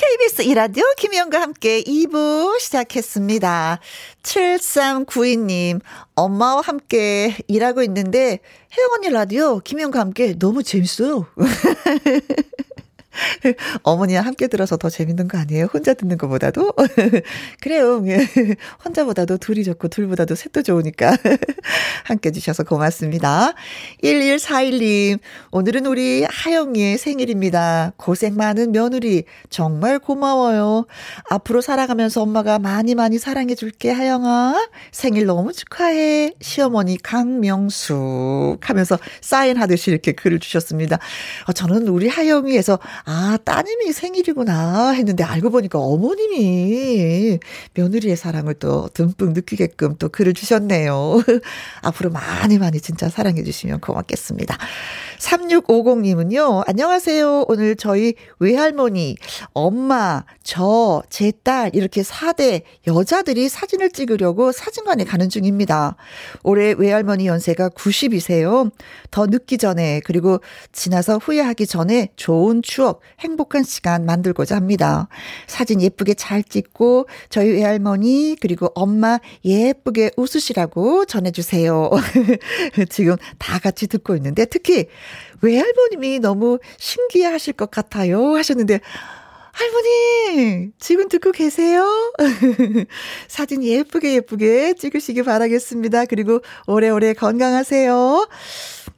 KBS 이라디오 김희영과 함께 2부 시작했습니다. 7392님, 엄마와 함께 일하고 있는데, 혜영 언니 라디오 김희영과 함께 너무 재밌어요. <laughs> <laughs> 어머니와 함께 들어서 더 재밌는 거 아니에요? 혼자 듣는 것보다도? <laughs> 그래요. 예. <laughs> 혼자보다도 둘이 좋고 둘보다도 셋도 좋으니까. 함께 주셔서 고맙습니다. 1141님, 오늘은 우리 하영이의 생일입니다. 고생 많은 며느리, 정말 고마워요. 앞으로 살아가면서 엄마가 많이 많이 사랑해 줄게, 하영아. 생일 너무 축하해. 시어머니 강명숙 하면서 사인하듯이 이렇게 글을 주셨습니다. 어, 저는 우리 하영이에서 아, 따님이 생일이구나 했는데 알고 보니까 어머님이 며느리의 사랑을 또 듬뿍 느끼게끔 또 글을 주셨네요. <laughs> 앞으로 많이 많이 진짜 사랑해 주시면 고맙겠습니다. 3650님은요, 안녕하세요. 오늘 저희 외할머니, 엄마, 저, 제 딸, 이렇게 4대 여자들이 사진을 찍으려고 사진관에 가는 중입니다. 올해 외할머니 연세가 90이세요. 더 늦기 전에, 그리고 지나서 후회하기 전에 좋은 추억, 행복한 시간 만들고자 합니다. 사진 예쁘게 잘 찍고, 저희 외할머니, 그리고 엄마 예쁘게 웃으시라고 전해주세요. <laughs> 지금 다 같이 듣고 있는데, 특히, 외할머님이 너무 신기해 하실 것 같아요. 하셨는데, 할머니, 지금 듣고 계세요? <laughs> 사진 예쁘게 예쁘게 찍으시기 바라겠습니다. 그리고 오래오래 건강하세요.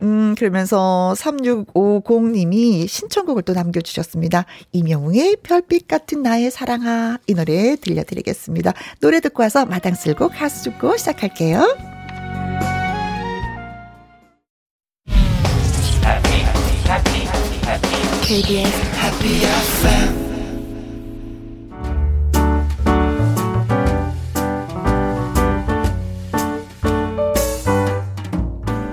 음, 그러면서 3650님이 신청곡을 또 남겨주셨습니다. 이명웅의 별빛 같은 나의 사랑아. 이 노래 들려드리겠습니다. 노래 듣고 와서 마당 쓸고 가수 듣고 시작할게요. KBS Happy FM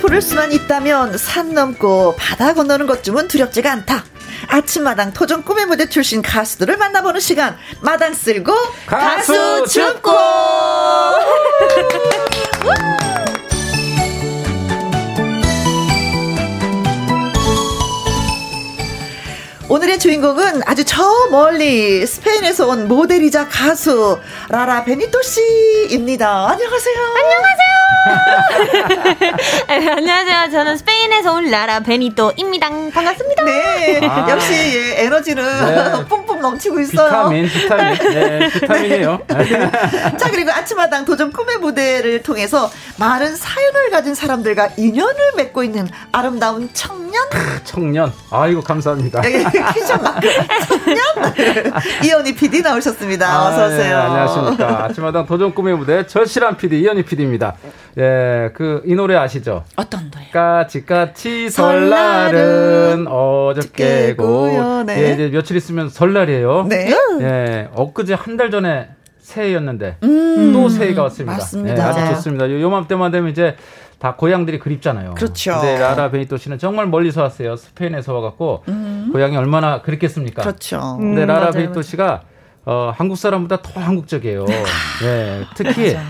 부를 수만 있다면 산 넘고 바다 건너는 것쯤은 두렵지가 않다. 아침마당 토종 꿈의 무대 출신 가수들을 만나보는 시간. 마당 쓸고 가수, 가수 줍고 <laughs> 오늘의 주인공은 아주 저 멀리 스페인에서 온 모델이자 가수 라라 베니토 씨입니다. 안녕하세요. <laughs> 네, 안녕하세요. 저는 스페인에서 온 라라 베니토입니다. 반갑습니다. 네, 아. 역시 예, 에너지는 네. <laughs> 뿜뿜 넘치고 있어요. 비타민, 비타민. 네, 비타민이에요. <laughs> 자, 그리고 아침마당 도전 꿈의 무대를 통해서 많은 사연을 가진 사람들과 인연을 맺고 있는 아름다운 청년, 청년. 아이고, 감사합니다. 키션 마크 청년 이현희 PD 나오셨습니다. 아, 어서 오세요. 네, 안녕하십니까. 아침마당 도전 꿈의 무대 절실한 PD 이현희 PD입니다. 예, 그 이 노래 아시죠? 어떤 노래? 까치까치 설날은 어저께고 네. 예, 이제 며칠 있으면 설날이에요. 네. 예, 엊그제 한 달 전에 새해였는데 음, 또 새해가 왔습니다. 맞습니다. 예, 아주. 좋습니다. 요, 요맘때만 되면 이제 다 고향들이 그립잖아요. 그렇죠. 근데 라라 베니토 씨는 정말 멀리서 왔어요. 스페인에서 와갖고 고향이 얼마나 그립겠습니까? 음. 그렇죠. 근데 음, 라라 맞아요, 베니토 맞아요. 씨가 어, 한국 사람보다 더 한국적이에요. 예, 특히 맞아.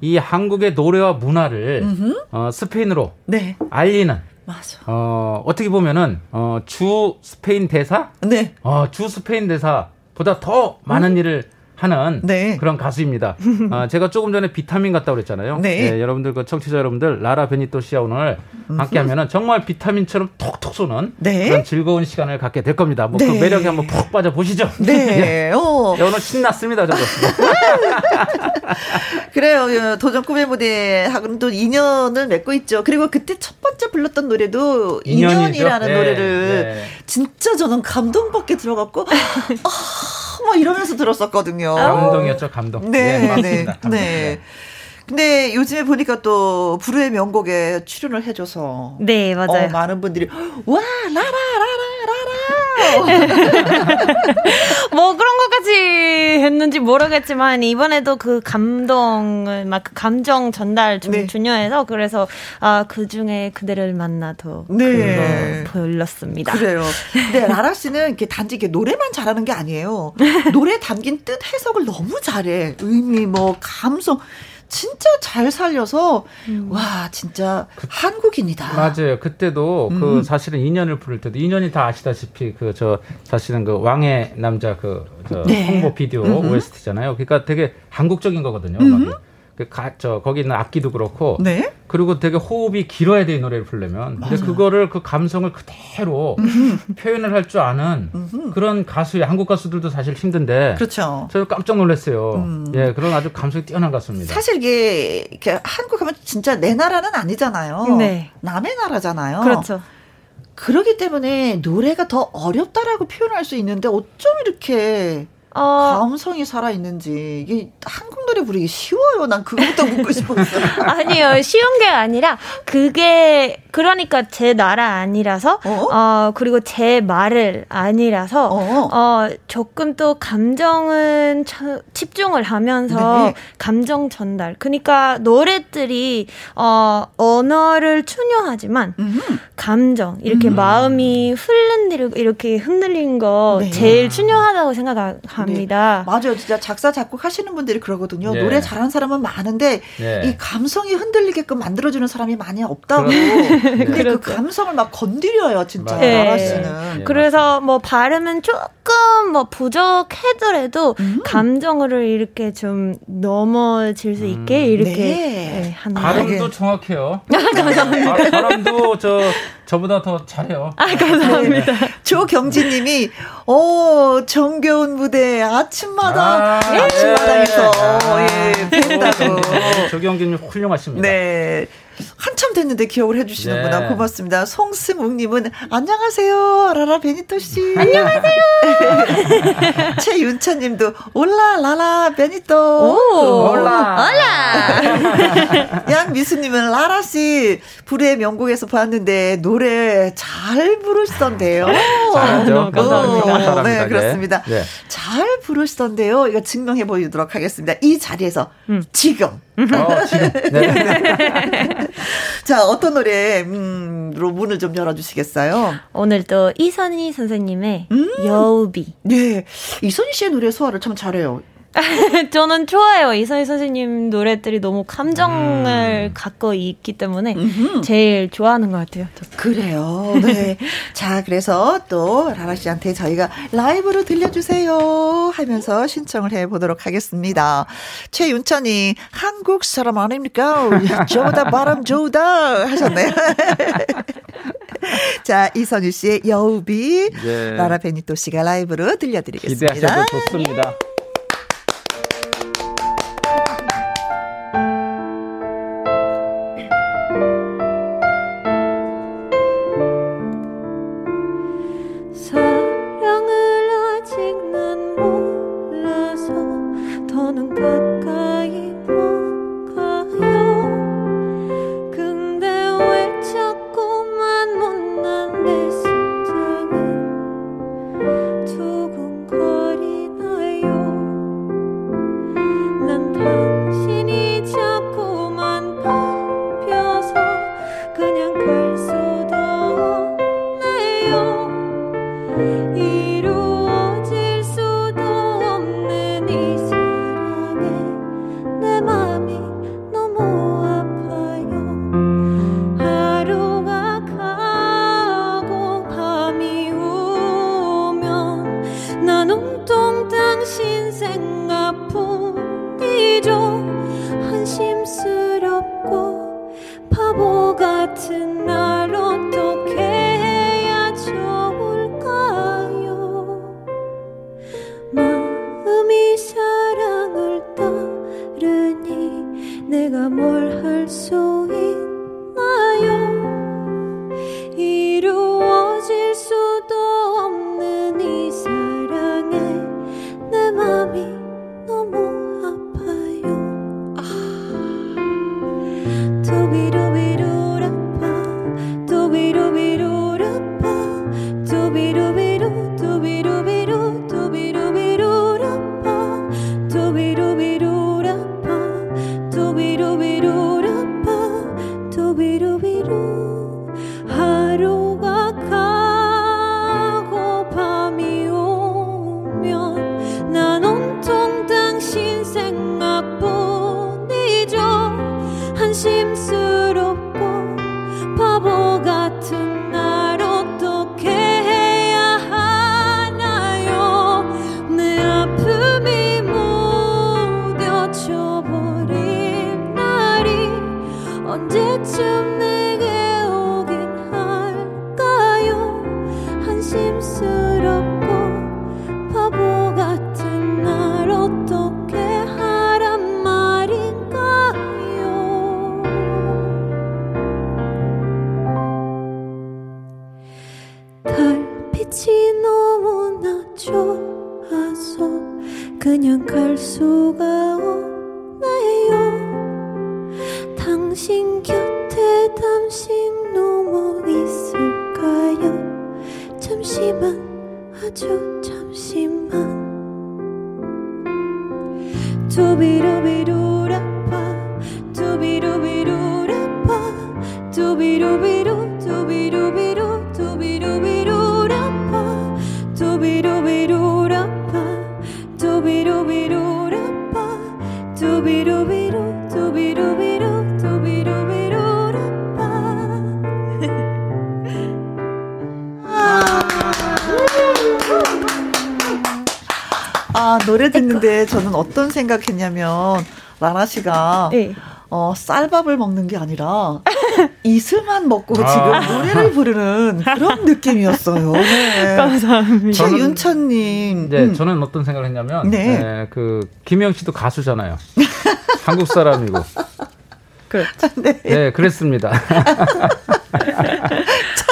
이 한국의 노래와 문화를 어, 스페인으로 네, 알리는 맞아. 어, 어떻게 보면은 어, 주 스페인 대사, 네, 어, 주 스페인 대사보다 더 많은 일을 하는 네. 그런 가수입니다. <laughs> 아, 제가 조금 전에 비타민 같다고 그랬잖아요. 네. 예, 여러분들 그 청취자 여러분들 라라 베니토 씨와 오늘 함께 하면은 정말 비타민처럼 톡톡 쏘는 네. 그런 즐거운 시간을 갖게 될 겁니다. 뭐그 네. 매력에 한번 푹 빠져 보시죠. <laughs> 네, 어. 예, 오늘 신났습니다, 저도. <laughs> 그래요. 예, 도전 꿈의 무대 하고는 또 인연을 맺고 있죠. 그리고 그때 첫 번째 불렀던 노래도 인연이죠. 인연이라는 네, 노래를 네. 진짜 저는 감동받게 들어갔고 아, 막 이러면서 들었었거든요. 감동이었죠, 감동. 네, 예, 네, 맞습니다. 감동. 네. 근데 요즘에 보니까 또 불후의 명곡에 출연을 해줘서 네, 맞아요. 어, 많은 분들이 와 라라 <laughs> 뭐 그런 것까지 했는지 모르겠지만 이번에도 그 감동을 막 그 감정 전달 좀 네. 중요해서 그래서 아 그 중에 그대를 만나도 네. 그거 불렀습니다. 그래요. <laughs> 근데 라라 씨는 이렇게 단지 이렇게 노래만 잘하는 게 아니에요. 노래 담긴 뜻 해석을 너무 잘해. 의미, 뭐, 감성. 진짜 잘 살려서, 와, 진짜 한국인이다. 맞아요. 그때도 음. 그 사실은 인연을 부를 때도 인연이 다 아시다시피 그 저 사실은 그 왕의 남자 그 저 네. 홍보 비디오 OST잖아요. 그러니까 되게 한국적인 거거든요. 음악 이. 그저 거기 있는 악기도 그렇고 네. 그리고 되게 호흡이 길어야 돼 이 노래를 부르려면 근데 그거를 그 감성을 그대로 표현을 할 줄 아는 그런 가수의 한국 가수들도 사실 힘든데 그렇죠. 저 깜짝 놀랐어요. 예, 그런 아주 감성이 뛰어난 가수입니다. 사실 이게, 이렇게 한국 하면 진짜 내 나라는 아니잖아요. 네. 남의 나라잖아요. 그렇죠. 그렇기 때문에 노래가 더 어렵다라고 표현할 수 있는데 어쩜 이렇게 어, 감성이 살아있는지 이게 한국 노래 부르기 쉬워요. 난 그거부터 묻고 싶었어요. <laughs> 아니요, 쉬운 게 아니라 그게 그러니까 제 나라 아니라서 어? 어, 그리고 제 말을 아니라서 어. 어, 조금 또 감정은 처- 집중을 하면서 네. 감정 전달. 그러니까 노래들이 어, 언어를 중요하지만 음. 감정 이렇게 마음이 흔들리고 이렇게 흔들린 거 네. 제일 중요하다고 생각합니다. 맞아요. 진짜 작사, 작곡 하시는 분들이 그러거든요. 네. 노래 잘하는 사람은 많은데, 네. 이 감성이 흔들리게끔 만들어주는 사람이 많이 없다고. 근데 그 그렇죠. 감성을 막 건드려요, 진짜. 나라 네. 씨는. 예. 그래서 뭐 발음은 조금 뭐 부족하더라도 음. 감정을 이렇게 좀 넘어질 수 있게 이렇게 네. 네, 하는 발음도 네. 정확해요. 감사합니다. 발음도 저 저보다 더 잘해요. 아, 감사합니다. 조경진님이, 어, 정겨운 무대, 아침마다, 아, 아침마당에서, 네. 예, 팬다고. 조경진님 훌륭하십니다. 네. 한참 됐는데 기억을 해주시는구나. 네. 고맙습니다. 송승욱님은 안녕하세요. 라라 베니토 씨. <laughs> 안녕하세요. <laughs> 최윤찬님도 올라 라라 베니토. 올라. <laughs> 양미수님은 라라 씨 불의 명곡에서 봤는데 노래 잘 부르시던데요. 잘하죠. 감사합니다. 네, 그렇습니다. 네. 잘 부르시던데요. 이거 증명해 보이도록 하겠습니다. 이 자리에서 지금 어, 지금. 네. <laughs> 자, 어떤 노래, 음, 로 문을 좀 열어주시겠어요? 오늘 또 이선희 선생님의 음. 여우비. 네. 이선희 씨의 노래 소화를 참 잘해요. <laughs> 저는 좋아요. 이선희 선생님 노래들이 너무 감정을 갖고 있기 때문에 음흠. 제일 좋아하는 것 같아요. 저. 그래요. 네. <laughs> 자, 그래서 또 라라 씨한테 저희가 라이브로 들려주세요 하면서 신청을 해보도록 하겠습니다. 최윤찬이 한국 사람 아닙니까? <laughs> 저보다 바람 좋다 하셨네요. 자, 이선희 씨의 여우비, 네. 라라 베니토 씨가 라이브로 들려드리겠습니다. 기대하셔도 좋습니다. 사 좋아서 그냥 갈 수가 없네요. 당신 곁에 잠시 넘어 있을까요? 잠시만 아주 생각했냐면, 라나 씨가, 네. 어, 쌀밥을 먹는 게 아니라, <laughs> 이슬만 먹고 아. 지금 노래를 부르는 그런 느낌이었어요. 네. <laughs> 감사합니다. 최윤찬님. 네, 음. 저는 어떤 생각을 했냐면, 네. 네, 그 김영 씨도 가수잖아요. <laughs> 한국 사람이고. 네. 그랬습니다.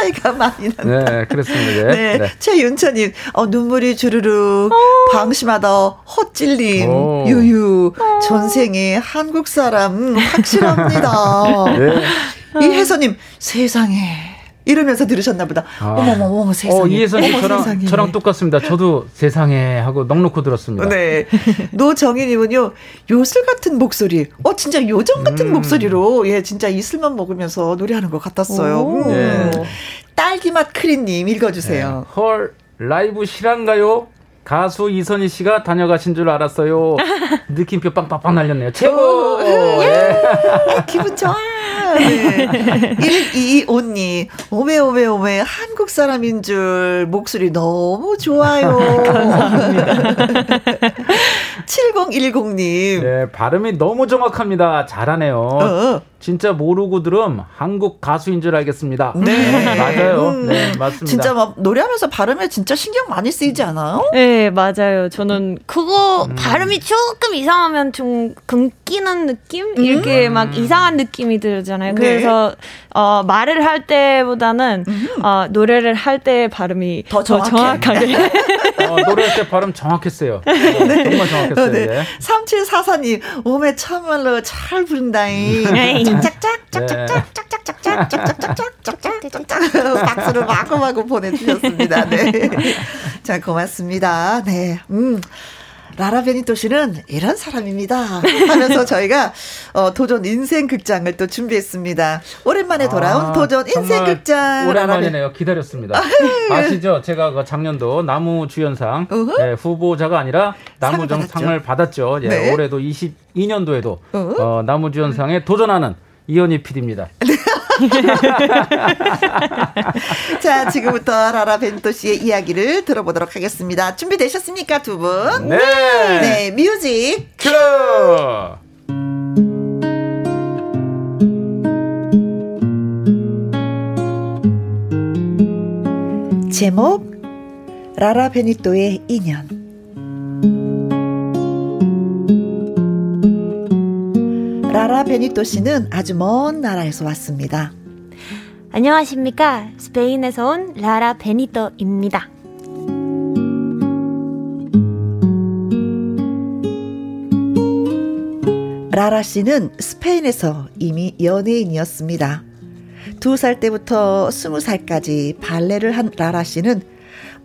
차이가 많이 나네. 네, 그랬습니다. 네. 네, 네. 최윤찬님, 어, 눈물이 주르륵, 방심하다, 헛찔림, 오. 유유, 전생에 한국 사람, 확실합니다. <laughs> 네. 이혜선님, 세상에. 이러면서 들으셨나 보다. 아. 어머머, 어머, 세상에. 어, 이혜선 씨 어머, 저랑, 세상에. 저랑 똑같습니다. 저도 세상에 하고 넉넉히 들었습니다. 네. 노정희님은요, 요술 같은 목소리. 어, 진짜 요정 같은 음. 목소리로, 예, 진짜 이슬만 먹으면서 노래하는 것 같았어요. 오. 음. 네. 딸기맛 크림님 읽어주세요. 네. 헐, 라이브 실한가요? 가수 이선희 씨가 다녀가신 줄 알았어요. 느낌표 빵빵빵 날렸네요. 최고! 예. <laughs> 기분 좋아. 네. 1225님, 오메, 오메, 오메, 한국 사람인 줄 목소리 너무 좋아요. <laughs> 감사합니다. <laughs> 7010님, 네, 발음이 너무 정확합니다. 잘하네요. 어, 진짜 모르고 들음 한국 가수인 줄 알겠습니다. 네. 맞아요. 음, 네, 맞습니다. 진짜 막 노래하면서 발음에 진짜 신경 많이 쓰이지 않아요? 네, 맞아요. 저는 그거 발음이 조금 이상하면 좀 긁기는 느낌? 이렇게 막 이상한 느낌이 들잖아요. 네. 그래서 어, 말을 할 때보다는 어, 노래를 할 때 발음이 더 더, 정확해. 정확하게. <laughs> 어, 노래할 때 발음 정확했어요. 네, 정말 정확했어요. 네. 예. 3744님, 오메 참말로 잘 부른다잉. 네. 짝짝짝, 짝짝짝짝짝짝짝짝짝짝짝짝짝 박수를 마구마구 보내주셨습니다. 네. 자, 고맙습니다. 네. 음. 라라 베니토 씨는 이런 사람입니다. 하면서 <laughs> 저희가 어, 도전 인생 극장을 또 준비했습니다. 오랜만에 돌아온 아, 도전 인생 극장. 오랜만이네요. 기다렸습니다. 아시죠? 제가 그 작년도 나무 주연상. 네, 후보자가 아니라 나무정 상을 받았죠. 예, 네. 올해도 22년도에도 우후. 어, 나무 주연상에 도전하는 이현희 PD입니다. <laughs> 자, 지금부터 라라 벤토 씨의 이야기를 들어보도록 하겠습니다. 준비되셨습니까, 두 분? 네. 네, 뮤직 큐! 제목 라라 베니토의 인연 라라 베니토 씨는 아주 먼 나라에서 왔습니다. 안녕하십니까. 스페인에서 온 라라 베니토입니다. 라라 씨는 스페인에서 이미 연예인이었습니다. 두 살 때부터 스무 살까지 발레를 한 라라 씨는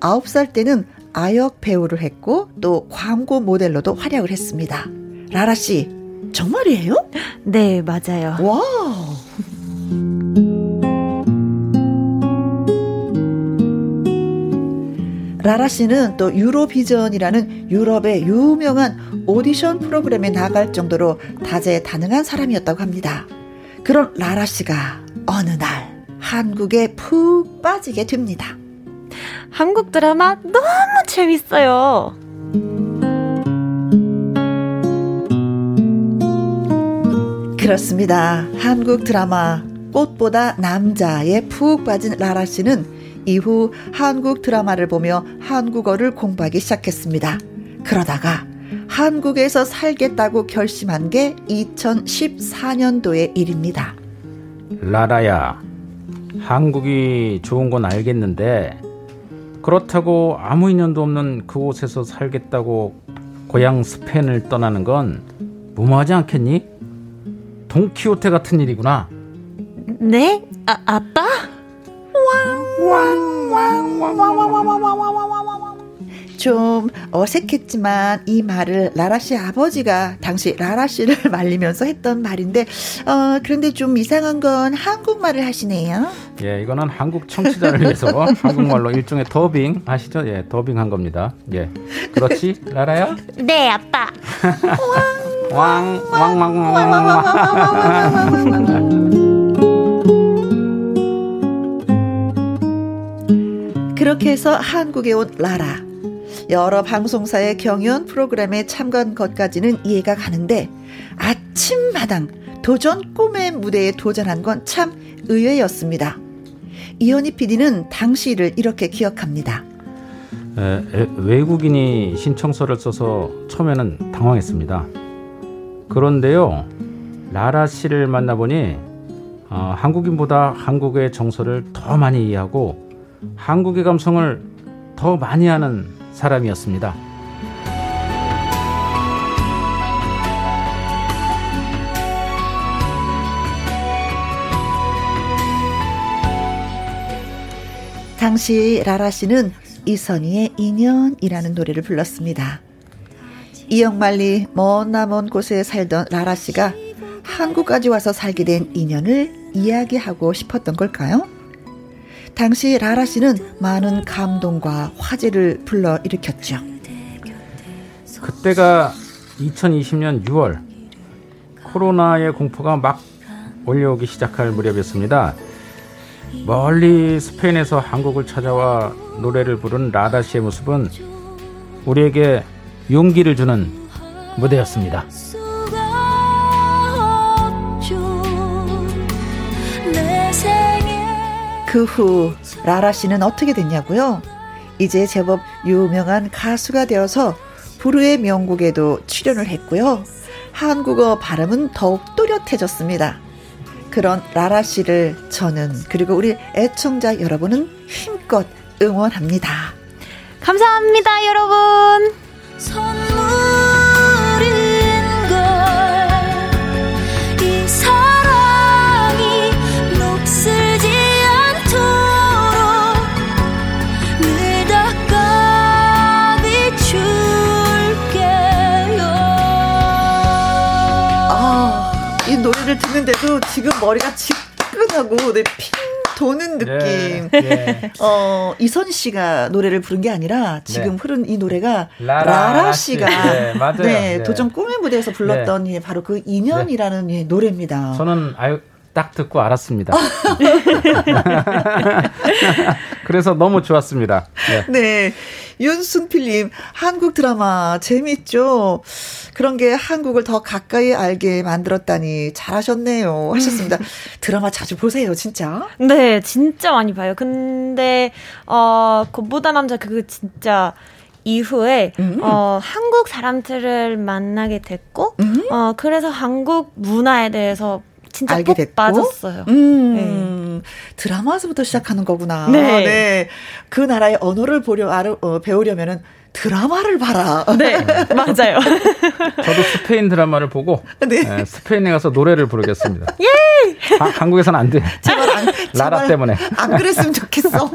아홉 살 때는 아역 배우를 했고 또 광고 모델로도 활약을 했습니다. 라라 씨, 정말이에요? 네, 맞아요. 와. 라라 씨는 또 유로비전이라는 유럽의 유명한 오디션 프로그램에 나갈 정도로 다재다능한 사람이었다고 합니다. 그런 라라 씨가 어느 날 한국에 푹 빠지게 됩니다. 한국 드라마 너무 재밌어요. 그렇습니다. 한국 드라마 꽃보다 남자에 푹 빠진 라라 씨는 이후 한국 드라마를 보며 한국어를 공부하기 시작했습니다. 그러다가 한국에서 살겠다고 결심한 게 2014년도의 일입니다. 라라야, 한국이 좋은 건 알겠는데 그렇다고 아무 인연도 없는 그곳에서 살겠다고 고향 스페인을 떠나는 건 무모하지 않겠니? 동키호테 같은 일이구나. 네? 아, 아빠? 좀 어색했지만 이 말을 라라 씨 아버지가 당시 라라 씨를 <laughs> 말리면서 했던 말인데 어 그런데 좀 이상한 건 한국말을 하시네요. 예, 이거는 한국 청취자를 위해서 <laughs> 한국말로 일종의 더빙 아시죠? 예, 더빙한 겁니다. 예, 그렇지, 라라야? 네, 아빠. <laughs> 왕, 왕, 왕, 왕, 왕, 왕. 그렇게 해서 한국에 온 라라. 여러 방송사의 경연 프로그램에 참가한 것까지는 이해가 가는데 아침마당 도전 꿈의 무대에 도전한 건 참 의외였습니다. 이현희 PD는 당시를 이렇게 기억합니다. 에, 에, 외국인이 신청서를 써서 처음에는 당황했습니다. 그런데요, 라라 씨를 만나보니 어, 한국인보다 한국의 정서를 더 많이 이해하고 한국의 감성을 더 많이 하는 사람이었습니다. 당시 라라 씨는 이선희의 인연이라는 노래를 불렀습니다. 이영만리 먼나먼 곳에 살던 라라 씨가 한국까지 와서 살게 된 인연을 이야기하고 싶었던 걸까요? 당시 라라 씨는 많은 감동과 화제를 불러 일으켰죠. 그때가 2020년 6월 코로나의 공포가 막 올려오기 시작할 무렵이었습니다. 멀리 스페인에서 한국을 찾아와 노래를 부른 라다 씨의 모습은 우리에게 용기를 주는 무대였습니다. 그 후 라라 씨는 어떻게 됐냐고요? 이제 제법 유명한 가수가 되어서 부르의 명곡에도 출연을 했고요. 한국어 발음은 더욱 또렷해졌습니다. 그런 라라 씨를 저는 그리고 우리 애청자 여러분은 힘껏 응원합니다. 감사합니다, 여러분. 듣는데도 지금 머리가 지끈하고 네, 핑 도는 느낌. 예, 예. 어, 이선 씨가 노래를 부른 게 아니라 지금 네. 흐른 이 노래가 라라 라라, 씨. 씨가 네, 맞아요. 네, 네. 도전 꿈의 무대에서 불렀던 예, 바로 그 인연이라는 예, 노래입니다. 저는 아유 딱 듣고 알았습니다. <laughs> 그래서 너무 좋았습니다. 네. 네. 윤순필님, 한국 드라마 재밌죠? 그런 게 한국을 더 가까이 알게 만들었다니 잘하셨네요. 하셨습니다. <laughs> 드라마 자주 보세요, 진짜. 네, 진짜 많이 봐요. 근데 어 겉보다 남자 그거 진짜 이후에 음. 어 한국 사람들을 만나게 됐고 어 그래서 한국 문화에 대해서 진짜 알게 푹 됐고. 빠졌어요. 음, 드라마에서부터 시작하는 거구나. 네. 그 나라의 언어를 보려, 알아, 어, 배우려면은 드라마를 봐라. 네, 맞아요. <laughs> 저도 스페인 드라마를 보고 네. 예, 스페인에 가서 노래를 부르겠습니다. <laughs> 예! 한국에서는 안 돼. 제발 안, 라라 제발 때문에. 안 그랬으면 좋겠어. <laughs>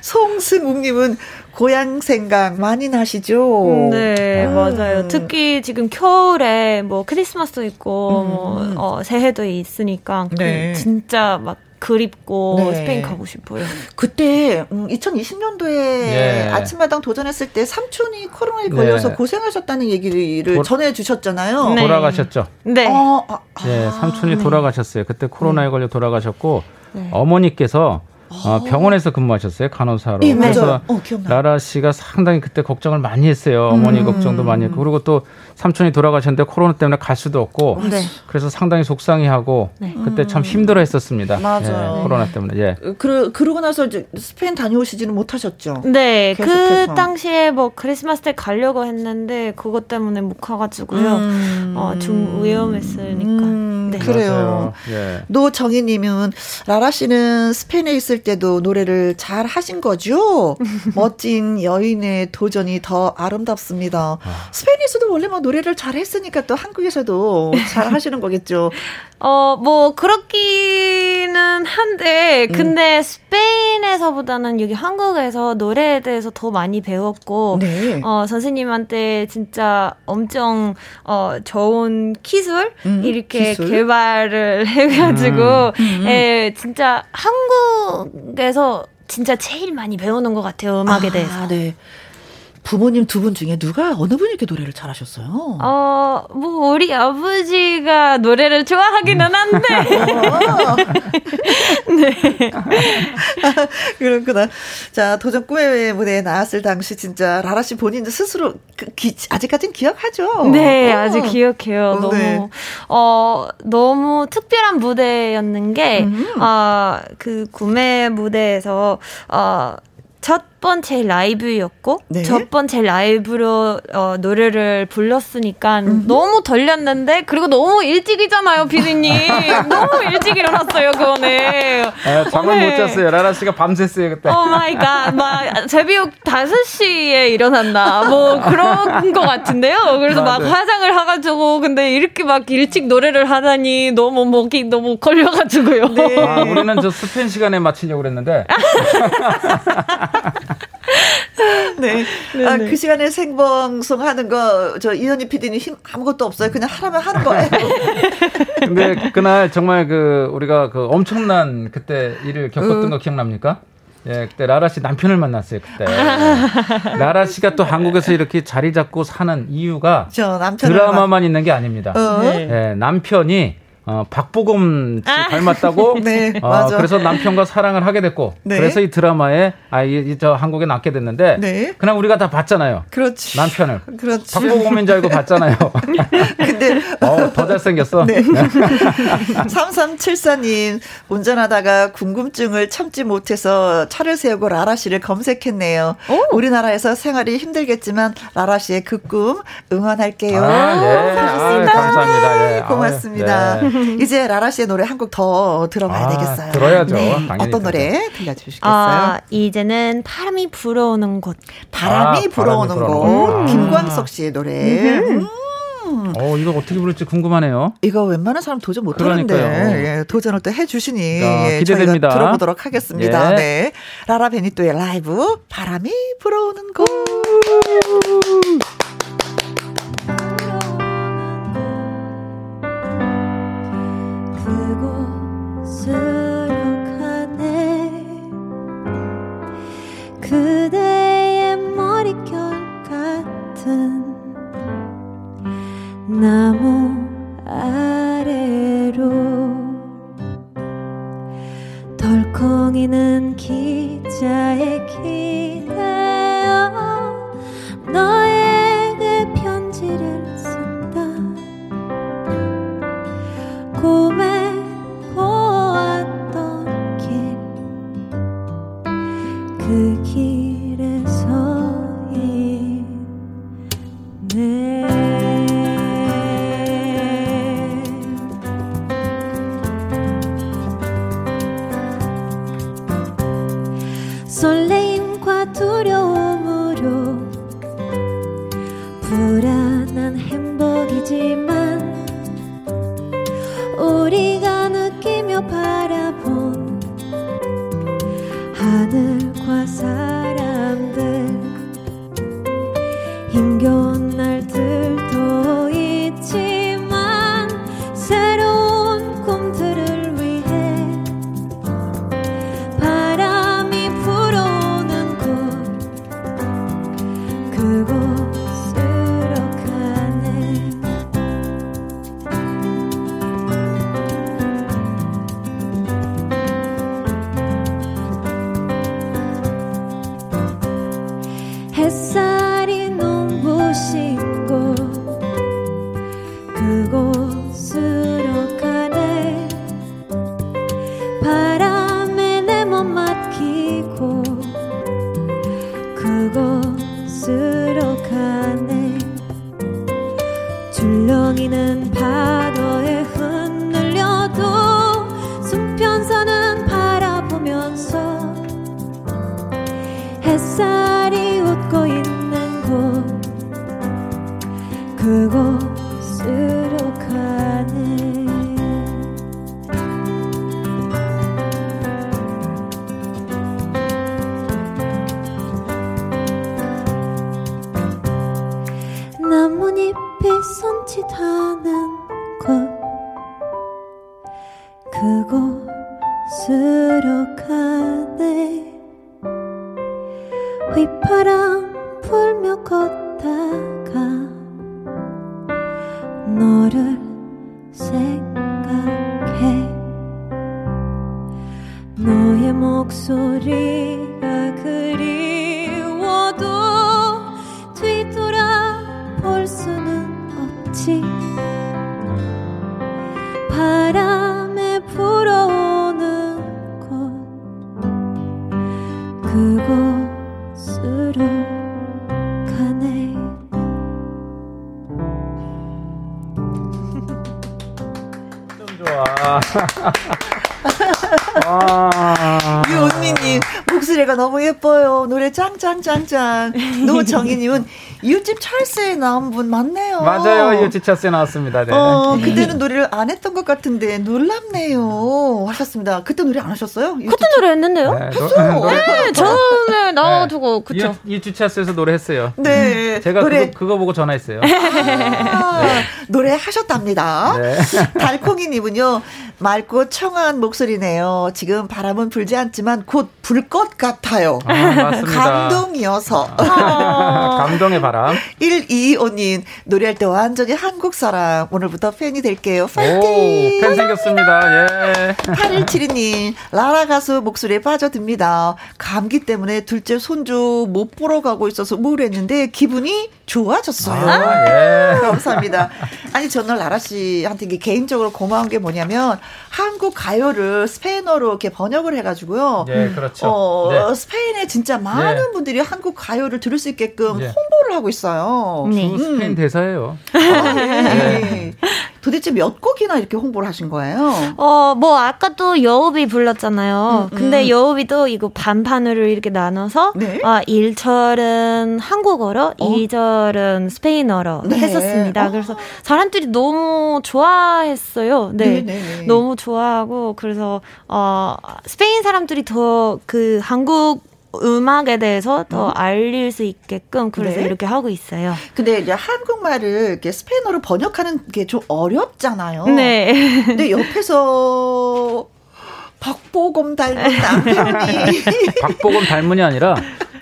송승욱님은 고향 생각 많이 나시죠? 네, 아. 맞아요. 특히 지금 겨울에 뭐 크리스마스도 있고 뭐 어, 새해도 있으니까 그 음. 네. 진짜 막 그립고 네. 스페인 가고 싶어요. 그때 음, 2020년도에 예. 아침마당 도전했을 때 삼촌이 코로나에 걸려서 네. 고생하셨다는 얘기를 도- 전해주셨잖아요. 네. 돌아가셨죠. 네. 어, 아, 아, 예, 삼촌이 네. 돌아가셨어요. 그때 코로나에 걸려 돌아가셨고 네. 어머니께서 어, 병원에서 근무하셨어요. 간호사로. 예, 맞아요. 그래서 어. 라라 씨가 상당히 그때 걱정을 많이 했어요. 어머니 음. 걱정도 많이 했고 그리고 또 삼촌이 돌아가셨는데 코로나 때문에 갈 수도 없고 네. 그래서 상당히 속상해하고 네. 그때 참 힘들어했었습니다. 맞아요. 예, 코로나 때문에. 예. 그, 그러고 나서 이제 스페인 다녀오시지는 못하셨죠? 네, 계속해서. 그 당시에 뭐 크리스마스 때 가려고 했는데 그것 때문에 못 가가지고요. 음. 어, 좀 위험했으니까. 음, 네. 그래요. 예. 노정희님은 라라 씨는 스페인에 있을 때도 노래를 잘 하신 거죠? <laughs> 멋진 여인의 도전이 더 아름답습니다. 스페인에서도 원래 뭐 노래를 잘 했으니까 또 한국에서도 <laughs> 잘 하시는 거겠죠. 어, 뭐, 그렇기는 한데, 근데 스페인 스페인에서보다는 여기 한국에서 노래에 대해서 더 많이 배웠고 네. 어, 선생님한테 진짜 엄청 어, 좋은 기술 음, 이렇게 기술? 개발을 <laughs> 해가지고 음. 예, 진짜 한국 에서 진짜 제일 많이 배우는 것 같아요 음악에 대해서. 아, 네. 부모님 두 분 중에 누가 어느 분이 이렇게 노래를 잘하셨어요? 어, 뭐, 우리 아버지가 노래를 좋아하기는 한데, <laughs> <laughs> 그렇구나. 자, 도전 꿈의 무대에 나왔을 당시 진짜 라라 씨 본인 스스로 그 기, 아직까진 기억하죠? 네, 어. 아주 기억해요. 어, 너무, 네. 어, 너무 특별한 무대였는 게, 음. 어, 그 구매 무대에서, 어, 첫 번째 라이브였고, 네. 첫 번째 라이브로, 어, 노래를 불렀으니까 너무 떨렸는데, 그리고 너무 일찍이잖아요, 피디님. <laughs> 너무 일찍 일어났어요, 그거는. 아, 잠을 네. 못 잤어요. 라라 씨가 밤샜어요 그때. Oh my God. 막 새벽 5시에 일어났나. 뭐 그런 것 같은데요. 그래서 막 맞아요. 화장을 해가지고 근데 이렇게 막 일찍 노래를 하다니 너무 목이 너무 걸려 가지고요. <laughs> 아, 우리는 저 스페인 시간에 맞추려고 그랬는데 <laughs> 네. 아, 그 시간에 생방송 하는 거, 저 이현희 PD는 힘 아무것도 없어요. 그냥 하라면 하는 거예요. <laughs> 근데 그날 정말 그 우리가 그 엄청난 그때 일을 겪었던 거 기억납니까? 예, 그때 라라 씨 남편을 만났어요, 그때. 라라 씨가 또 한국에서 이렇게 자리 잡고 사는 이유가. 드라마만 있는 게 아닙니다. 막- 어? 네. 예, 남편이 어, 박보검 씨 아. 닮았다고. <laughs> 네, 어, 맞아. 그래서 남편과 사랑을 하게 됐고. 네. 그래서 이 드라마에 아, 이, 이, 저 한국에 낳게 됐는데. 네. 그냥 우리가 다 봤잖아요. 그렇지. 남편을. 그렇지. 박보검인 줄 알고 봤잖아요. <laughs> 근데 <laughs> 어, 더 잘생겼어. 네. 3374님, 운전하다가 궁금증을 참지 못해서 차를 세우고 라라 씨를 검색했네요. 우리나라에서 생활이 힘들겠지만 라라 씨의 그 꿈 응원할게요. 아, 예. 아유, 감사합니다. 예. 고맙습니다. 아유, 네. <laughs> 이제 라라 씨의 노래 한 곡 더 들어봐야 아, 되겠어요. 들어야죠. 당연히 어떤 노래 들려주시겠어요? 아, 이제는 바람이 불어오는 곳. 바람이 아, 불어오는 바람이 곳. 김광석 씨의 노래. 음. 어, 이거 어떻게 부를지 궁금하네요. 이거 웬만한 사람 도전 못 하는데. 예, 도전을 또 해주시니 자, 예, 기대됩니다. 저희가 들어보도록 하겠습니다. 예. 네, 라라 베니또의 라이브 바람이 불어오는 곳. 우리가 느끼며 바 knows 아. 유은미님 목소리가 너무 예뻐요. 노래 짱짱짱짱. 노정희님은 이웃집 <laughs> 찰스에 나온 분 맞네요. 맞아요. 이웃집 차스에 나왔습니다. 네. 어, 그때는 노래를 안 했던 것 같은데 놀랍네요. 하셨습니다. 그때 노래 안 하셨어요? 그때 노래 했는데요? 네, 노- <laughs> 노래- 네, 처음에 나와두고 그쵸. 이웃- 이웃집 차스에서 노래했어요. 네. 제가 노래 그거, 그거 보고 전화했어요. 아, 노래 하셨답니다. 네. 달콩이님은요, 맑고 청아한 목소리네요. 지금 바람은 불지 않지만 곧 불 것 같아요. 아, 맞습니다. 감동이어서. 감동의 바람. 125님, 노래할 때 완전히 한국 사람. 오늘부터 팬이 될게요. 오, 파이팅! 팬 생겼습니다. 예. 8172님, 라라 가수 목소리에 빠져듭니다. 감기 때문에 둘째 손주 못 보러 가고 있어서 우울했는데 기분이 좋아졌어요. 아, 예. 감사합니다. 아니, 저는 라라 씨한테 개인적으로 고마운 게 뭐냐면 한국 가요를 스페인어로 이렇게 번역을 해가지고요. 예, 그렇죠. 어, 네. 스페인에 진짜 많은 예. 분들이 한국 가요를 들을 수 있게끔 예. 홍보를 하고 있어요. 네. 주 스페인 대사예요. 아, 예. 도대체 몇 곡이나 이렇게 홍보를 하신 거예요? 어, 뭐, 아까 또 여우비 불렀잖아요. 음, 근데 음. 여우비도 이거 반판으로 이렇게 나눠서, 네. 아, 1절은 한국어로, 어. 2절은 스페인어로 네. 했었습니다. 어. 그래서 사람들이 너무 좋아했어요. 네. 네네네. 너무 좋아하고, 그래서, 어, 스페인 사람들이 더 그 한국 음악에 대해서 더 알릴 수 있게끔 그래서 네. 이렇게 하고 있어요. 근데 이제 한국말을 이렇게 스페인어로 번역하는 게 좀 어렵잖아요. 네. 근데 옆에서 박보검 닮은 남편이 <laughs> 박보검 닮은이 아니라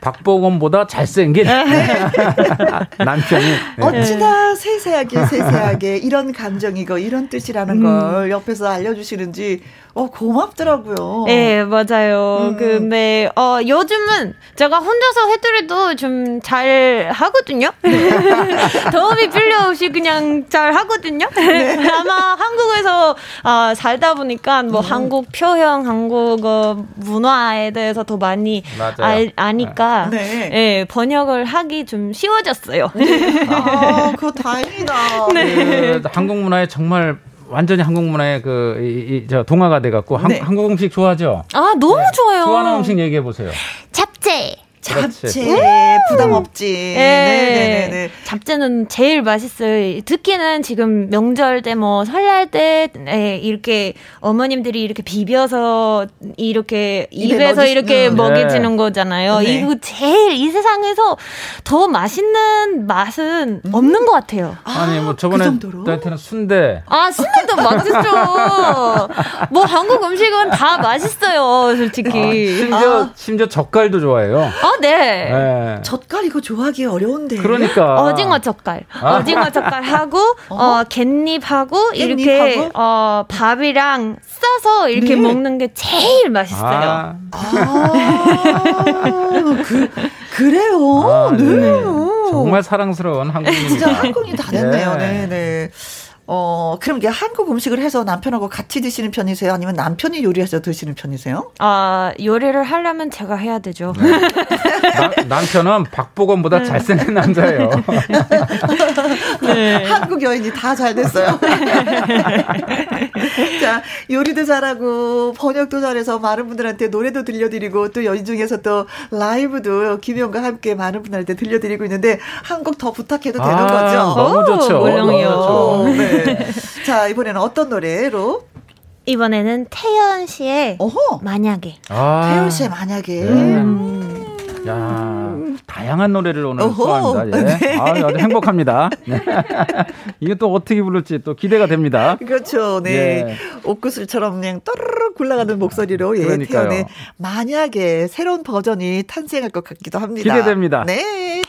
박보검보다 잘생긴 <laughs> <laughs> 남편이. 네. 어찌나 세세하게 세세하게 이런 감정이고 이런 뜻이라는 걸 옆에서 알려주시는지 어 고맙더라고요. 네, 맞아요. 음. 근데, 어, 요즘은 제가 혼자서 해드려도 좀 잘 하거든요? <laughs> 도움이 필요 없이 그냥 잘 하거든요? 아마 한국에서 아, 살다 보니까 뭐 한국 표현, 한국어 문화에 대해서 더 많이. 알, 아니까, 네. 예, 번역을 하기 좀 쉬워졌어요. 아, <laughs> 그거 다행이다. 그 한국 문화에 정말 완전히 한국 문화에 그, 이, 이, 저, 동화가 돼 갖고, 한, 네. 한국 음식 좋아하죠? 아, 너무 좋아요. 좋아하는 음식 얘기해 보세요. 잡채. 잡채 부담 없지. 네. 네네네. 잡채는 제일 맛있어요. 특히는 지금 명절 때 뭐 설날 때 에, 이렇게 어머님들이 이렇게 비벼서 이렇게 입에 입에서 넣어주시- 이렇게 음. 먹여지는 거잖아요. 네. 이거 제일 이 세상에서 더 맛있는 맛은 없는 것 같아요. 아니, 뭐, 그 저번에 정도로? 나한테는 순대. 아, 순대도 맛있죠. 뭐 한국 음식은 다 맛있어요, 솔직히. 심지어, 심지어 젓갈도 좋아해요. 아, 네. 예. 젓갈 이거 좋아하기 어려운데. 그러니까. 어징어 젓갈. 아. 어징어 젓갈 하고, 어, 갯잎하고, 이렇게, 깻잎하고? 어, 밥이랑 싸서 이렇게 네. 먹는 게 제일 맛있어요. 아, 아, 그, 그래요. 아, 네. 네. 정말 사랑스러운 한국인입니다. 진짜 한국이 다 됐네요. 예. 네, 네. 어, 그럼 이게 한국 음식을 해서 남편하고 같이 드시는 편이세요? 아니면 남편이 요리해서 드시는 편이세요? 아, 요리를 하려면 제가 해야 되죠. 나- 남편은 박보검보다 잘생긴 남자예요. <laughs> 네. 한국 여인이 다 잘 됐어요. <laughs> 자, 요리도 잘하고, 번역도 잘해서 많은 분들한테 노래도 들려드리고, 또 연희 중에서 또 라이브도 김영과 함께 많은 분들한테 들려드리고 있는데, 한곡 더 부탁해도 되는 아, 거죠? 너무 오, 좋죠. 물론이요. 어, 너무 좋죠. 네. <laughs> 자, 이번에는 어떤 노래로? 이번에는 태연 씨의 어허! 만약에. 아, 태연 씨의 만약에. 네. 야, 다양한 노래를 오늘 어허. 소화합니다. 예. 네. 아, 아주 행복합니다. 네. <laughs> 이게 또 어떻게 부를지 또 기대가 됩니다. 그렇죠. 네. 예. 옥구슬처럼 그냥 떠르르 굴러가는 목소리로 예. 태연의 만약에 새로운 버전이 탄생할 것 같기도 합니다. 기대됩니다. 네.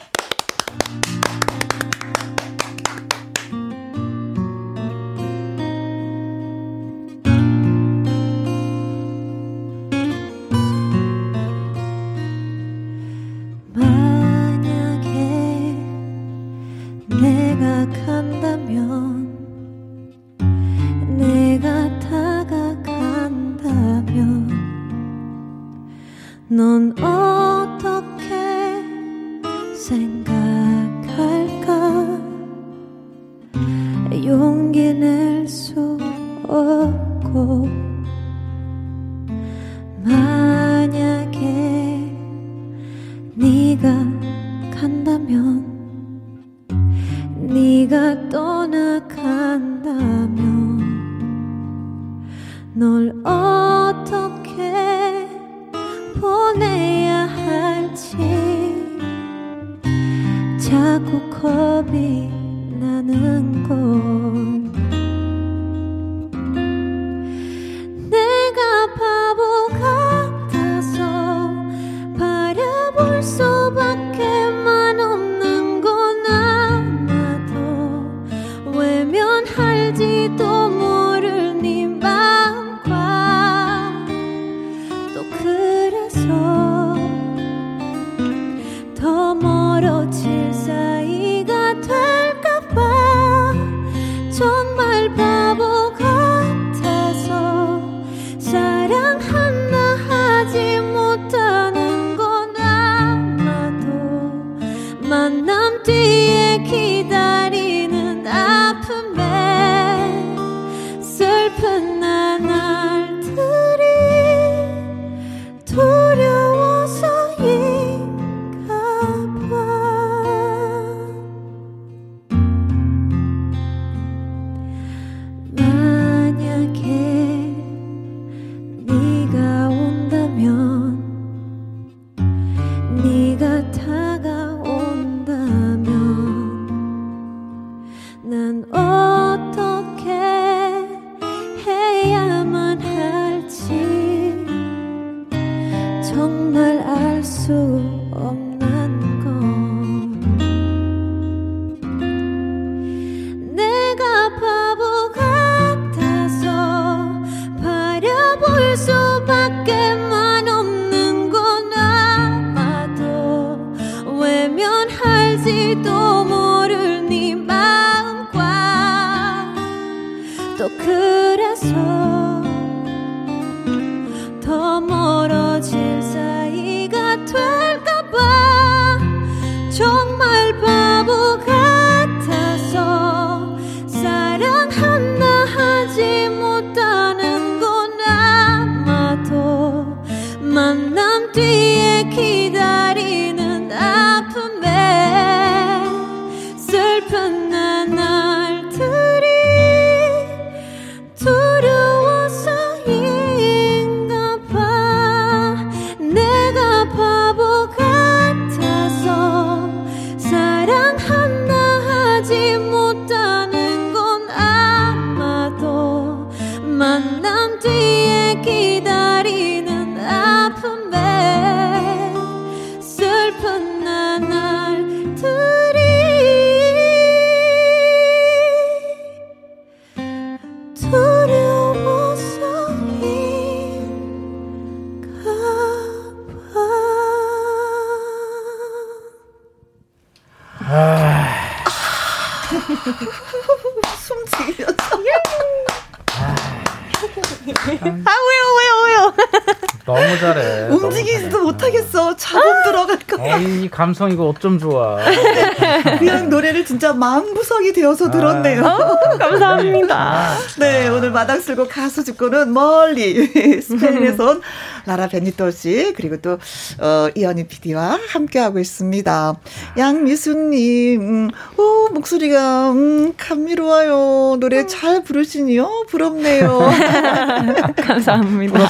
감성 이거 어쩜 좋아. <laughs> 그냥 노래를 진짜 마음구석이 되어서 들었네요. 어, 감사합니다. 네, 오늘 마당 쓸고 가수 듣고는 멀리 <laughs> 스페인에서 온 라라 베니토 씨 그리고 또 어, 이현희 PD와 함께하고 있습니다. 양미수님, 음, 오 목소리가 음, 감미로워요. 노래 잘 부르시니요? 부럽네요. <laughs> 감사합니다. 부럽,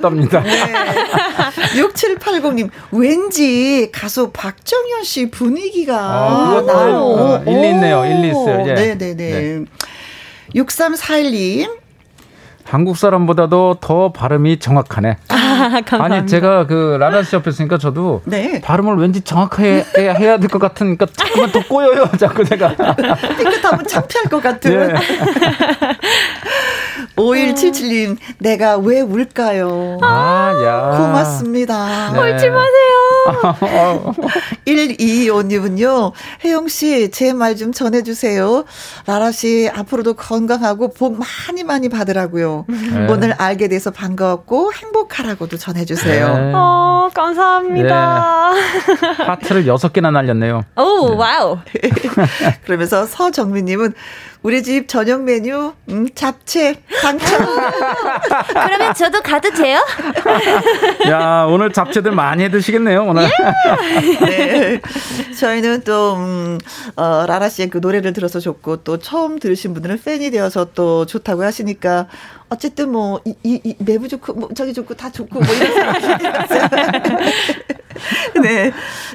부럽답니다. 네. 6780님, 왠지 가수 박정현 씨 분위기가 아, 나요. 어, 일리 있네요. 일리 있어요. 예. 네네네. 네. 6341님, 한국 사람보다도 더 발음이 정확하네. 아. 아니 제가 그 라라 씨 옆에 있으니까 저도 네. 발음을 왠지 정확하게 해야, 될 것 같으니까 자꾸만 더 꼬여요. 자꾸 제가. <laughs> 삐끗하면 창피할 것 같은. 예. <laughs> 5177님, 내가 왜 울까요? 아, 야. 고맙습니다. 네. 울지 마세요. <laughs> 1225님은요, 혜영씨, 제 말 좀 전해주세요. 라라씨, 앞으로도 건강하고 복 많이 많이 받으라고요. 네. 오늘 알게 돼서 반가웠고, 행복하라고도 전해주세요. 네. 어, 감사합니다. 하트를 여섯 개나 날렸네요. 오, wow. <laughs> 그러면서 서정민님은, 우리 집 저녁 메뉴, 음, 잡채, 당첨. <laughs> 그러면 저도 가도 돼요? <laughs> 야, 오늘 잡채들 많이 해 드시겠네요, 오늘. 네. 저희는 또, 음, 어, 라라 씨의 그 노래를 들어서 좋고, 또 처음 들으신 분들은 팬이 되어서 또 좋다고 하시니까, 어쨌든 뭐, 이, 이, 이 내부 좋고, 뭐, 저기 좋고, 다 좋고, 뭐 이런 생각이 들었어요. <laughs> 네.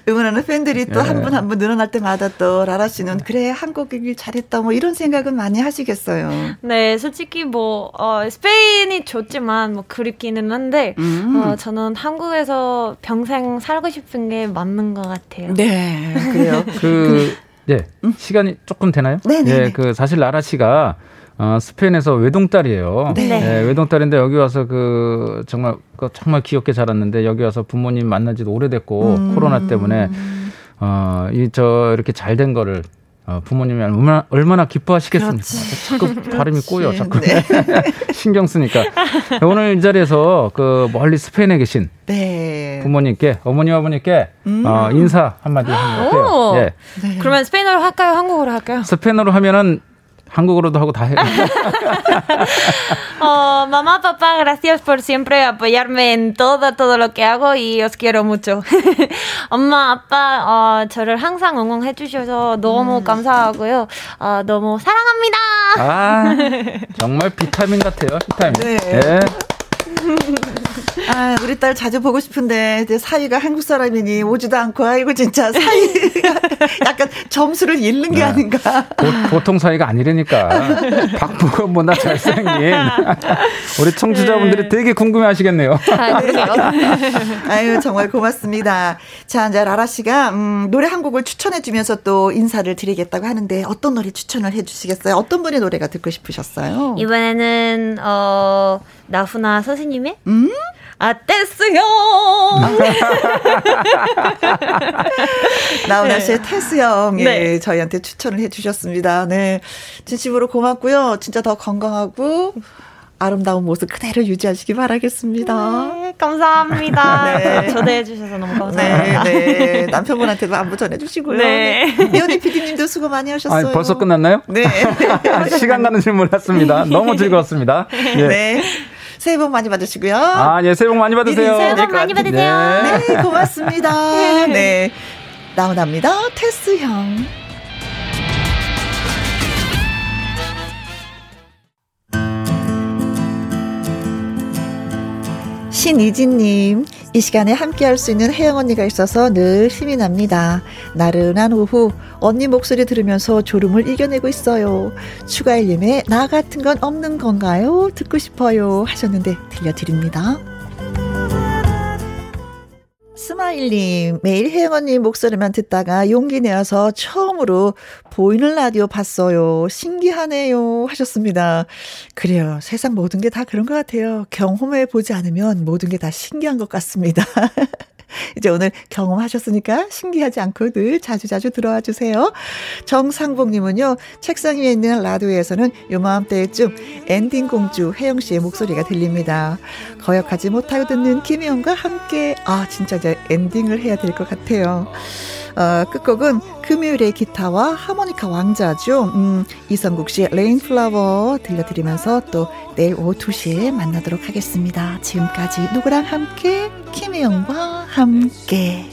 응원하는 팬들이 또 한분한분 늘어날 때마다 또 라라 씨는, 그래, 한국 얘기 잘했다, 뭐 이런 생각은 많이 하시겠어요. 네, 솔직히 뭐, 어, 스페인이 좋지만, 뭐, 그립기는 한데, 음. 어, 저는 한국에서 평생 살고 싶은 게 맞는 것 같아요. 네. 그래요. 그, 예, 시간이 조금 되나요? 네네네. 예, 그, 사실 라라 씨가, 어, 스페인에서 외동딸이에요. 네. 예, 외동딸인데 여기 와서 그, 정말, 그 정말 귀엽게 자랐는데 여기 와서 부모님 만난 지도 오래됐고, 음. 코로나 때문에, 어, 이, 저, 이렇게 잘 된 거를, 어, 부모님이 얼마나, 얼마나 기뻐하시겠습니까? 자꾸 발음이 꼬여, 자꾸. 네. <laughs> 신경 쓰니까. 오늘 이 자리에서 그 멀리 스페인에 계신 네. 부모님께, 어머니, 아버님께, 어, 인사 한마디 하는 것 같아요. 오. 예. 그러면 스페인어로 할까요? 한국어로 할까요? 스페인어로 하면은 한국어로도 하고 다 해. Oh, mamá, papá, gracias por siempre apoyarme en todo, todo lo que hago y os quiero mucho. 엄마, 아빠, 어, 저를 항상 응원해 주셔서 너무 감사하고요. 어, 너무 사랑합니다. 아, 정말 비타민 같아요. 비타민. 네. 예. 아, 우리 딸 자주 보고 싶은데, 이제 사위가 한국 사람이니 오지도 않고, 아이고, 진짜 사위가 <laughs> 약간 점수를 잃는 게 네. 아닌가. 보, 통 사이가 아니라니까. <laughs> 박보검 보다 잘생긴. 우리 청취자분들이 되게 궁금해 하시겠네요. 아. <laughs> 아유, 정말 고맙습니다. 자, 이제 라라 씨가, 음, 노래 한 곡을 추천해주면서 또 인사를 드리겠다고 하는데, 어떤 노래 추천을 해주시겠어요? 어떤 분의 노래가 듣고 싶으셨어요? 이번에는, 어, 나훈아 선생 님의 음? 아, 떼스요! <laughs> 나훈아 씨의 테스 형, 예, 네. 저희한테 추천을 해주셨습니다. 네. 진심으로 고맙고요. 진짜 더 건강하고, 아름다운 모습 그대로 유지하시기 바라겠습니다. 네, 감사합니다. <laughs> 네. 초대해 주셔서 너무 네, 감사합니다. 네. <laughs> 남편분한테도 안부 전해주시고요. 네. 이현희 PD님도 수고 많이 하셨어요. 아, 벌써 끝났나요? 네. 시간 가는 줄 몰랐습니다. 너무 즐거웠습니다. 예. 네. 새해 복 많이 받으시고요. 아, 예, 새해 복 많이 받으세요. 새해 복 많이 받으세요. 네. 네, 고맙습니다. <laughs> 네. 나훈아입니다. 테스 형. 신이진님, 이 시간에 함께 할 수 있는 혜영 언니가 있어서 늘 힘이 납니다. 나른한 오후, 언니 목소리 들으면서 졸음을 이겨내고 있어요. 추가일님의 나 같은 건 없는 건가요? 듣고 싶어요. 하셨는데 들려드립니다. 스마일님, 매일 혜영 언니 목소리만 듣다가 용기 내어서 처음으로 보이는 라디오 봤어요. 신기하네요. 하셨습니다. 그래요. 세상 모든 게 다 그런 것 같아요. 경험해 보지 않으면 모든 게 다 신기한 것 같습니다. <laughs> <laughs> 이제 오늘 경험하셨으니까 신기하지 않고 늘 자주자주 들어와 주세요. 정상복님은요, 책상 위에 있는 라디오에서는 요맘때쯤 엔딩 공주 혜영 씨의 목소리가 들립니다. 거역하지 못하고 듣는 김혜영과 함께, 아, 진짜 이제 엔딩을 해야 될 것 같아요. 어, 끝곡은 금요일의 기타와 하모니카 왕자죠. 음, 이성국 씨의 Rain Flower 들려드리면서 또 내일 오후 2시에 만나도록 하겠습니다. 지금까지 누구랑 함께? 김혜영과 함께.